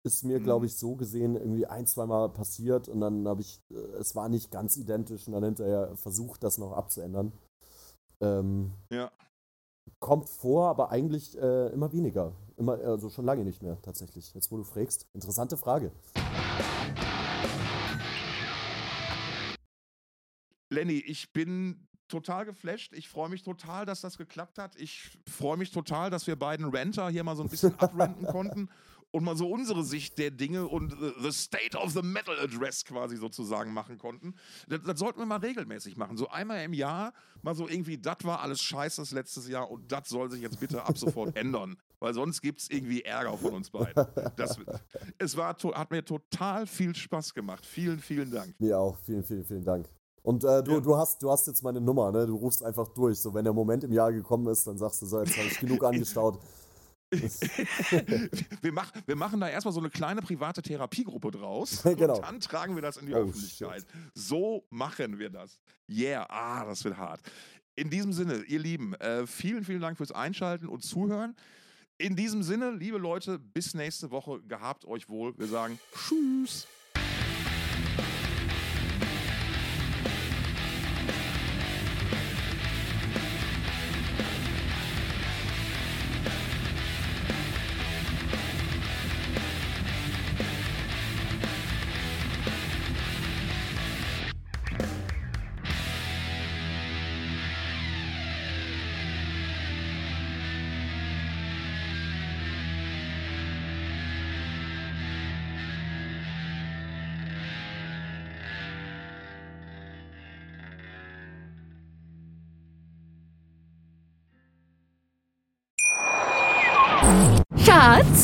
Ist mir, Mhm. glaube ich, so gesehen irgendwie ein, zweimal passiert und dann habe ich, äh, es war nicht ganz identisch und dann hinterher versucht, das noch abzuändern. Ähm, Ja. kommt vor, aber eigentlich äh, immer weniger. Immer, also schon lange nicht mehr, tatsächlich. Jetzt, wo du fragst. Interessante Frage. Lenny, ich bin total geflasht. Ich freue mich total, dass das geklappt hat. Ich freue mich total, dass wir beiden Renter hier mal so ein bisschen abrenten konnten und mal so unsere Sicht der Dinge und äh, the State of the Metal Address quasi sozusagen machen konnten. Das, das sollten wir mal regelmäßig machen. So einmal im Jahr mal so irgendwie, das war alles scheiße das letztes Jahr und das soll sich jetzt bitte ab sofort ändern. Weil sonst gibt es irgendwie Ärger von uns beiden. Das, es war, hat mir total viel Spaß gemacht. Vielen, vielen Dank. Mir auch. Vielen, vielen, vielen Dank. Und äh, du, Ja. du, hast, du hast jetzt meine Nummer, ne? Du rufst einfach durch. So, wenn der Moment im Jahr gekommen ist, dann sagst du so, jetzt habe ich genug angestaut. Wir, mach, wir machen da erstmal so eine kleine private Therapiegruppe draus. Genau. Und dann tragen wir das in die Oh, Öffentlichkeit. So machen wir das. Yeah, ah, das wird hart. In diesem Sinne, ihr Lieben, äh, vielen, vielen Dank fürs Einschalten und Zuhören. In diesem Sinne, liebe Leute, bis nächste Woche. Gehabt euch wohl. Wir sagen Tschüss.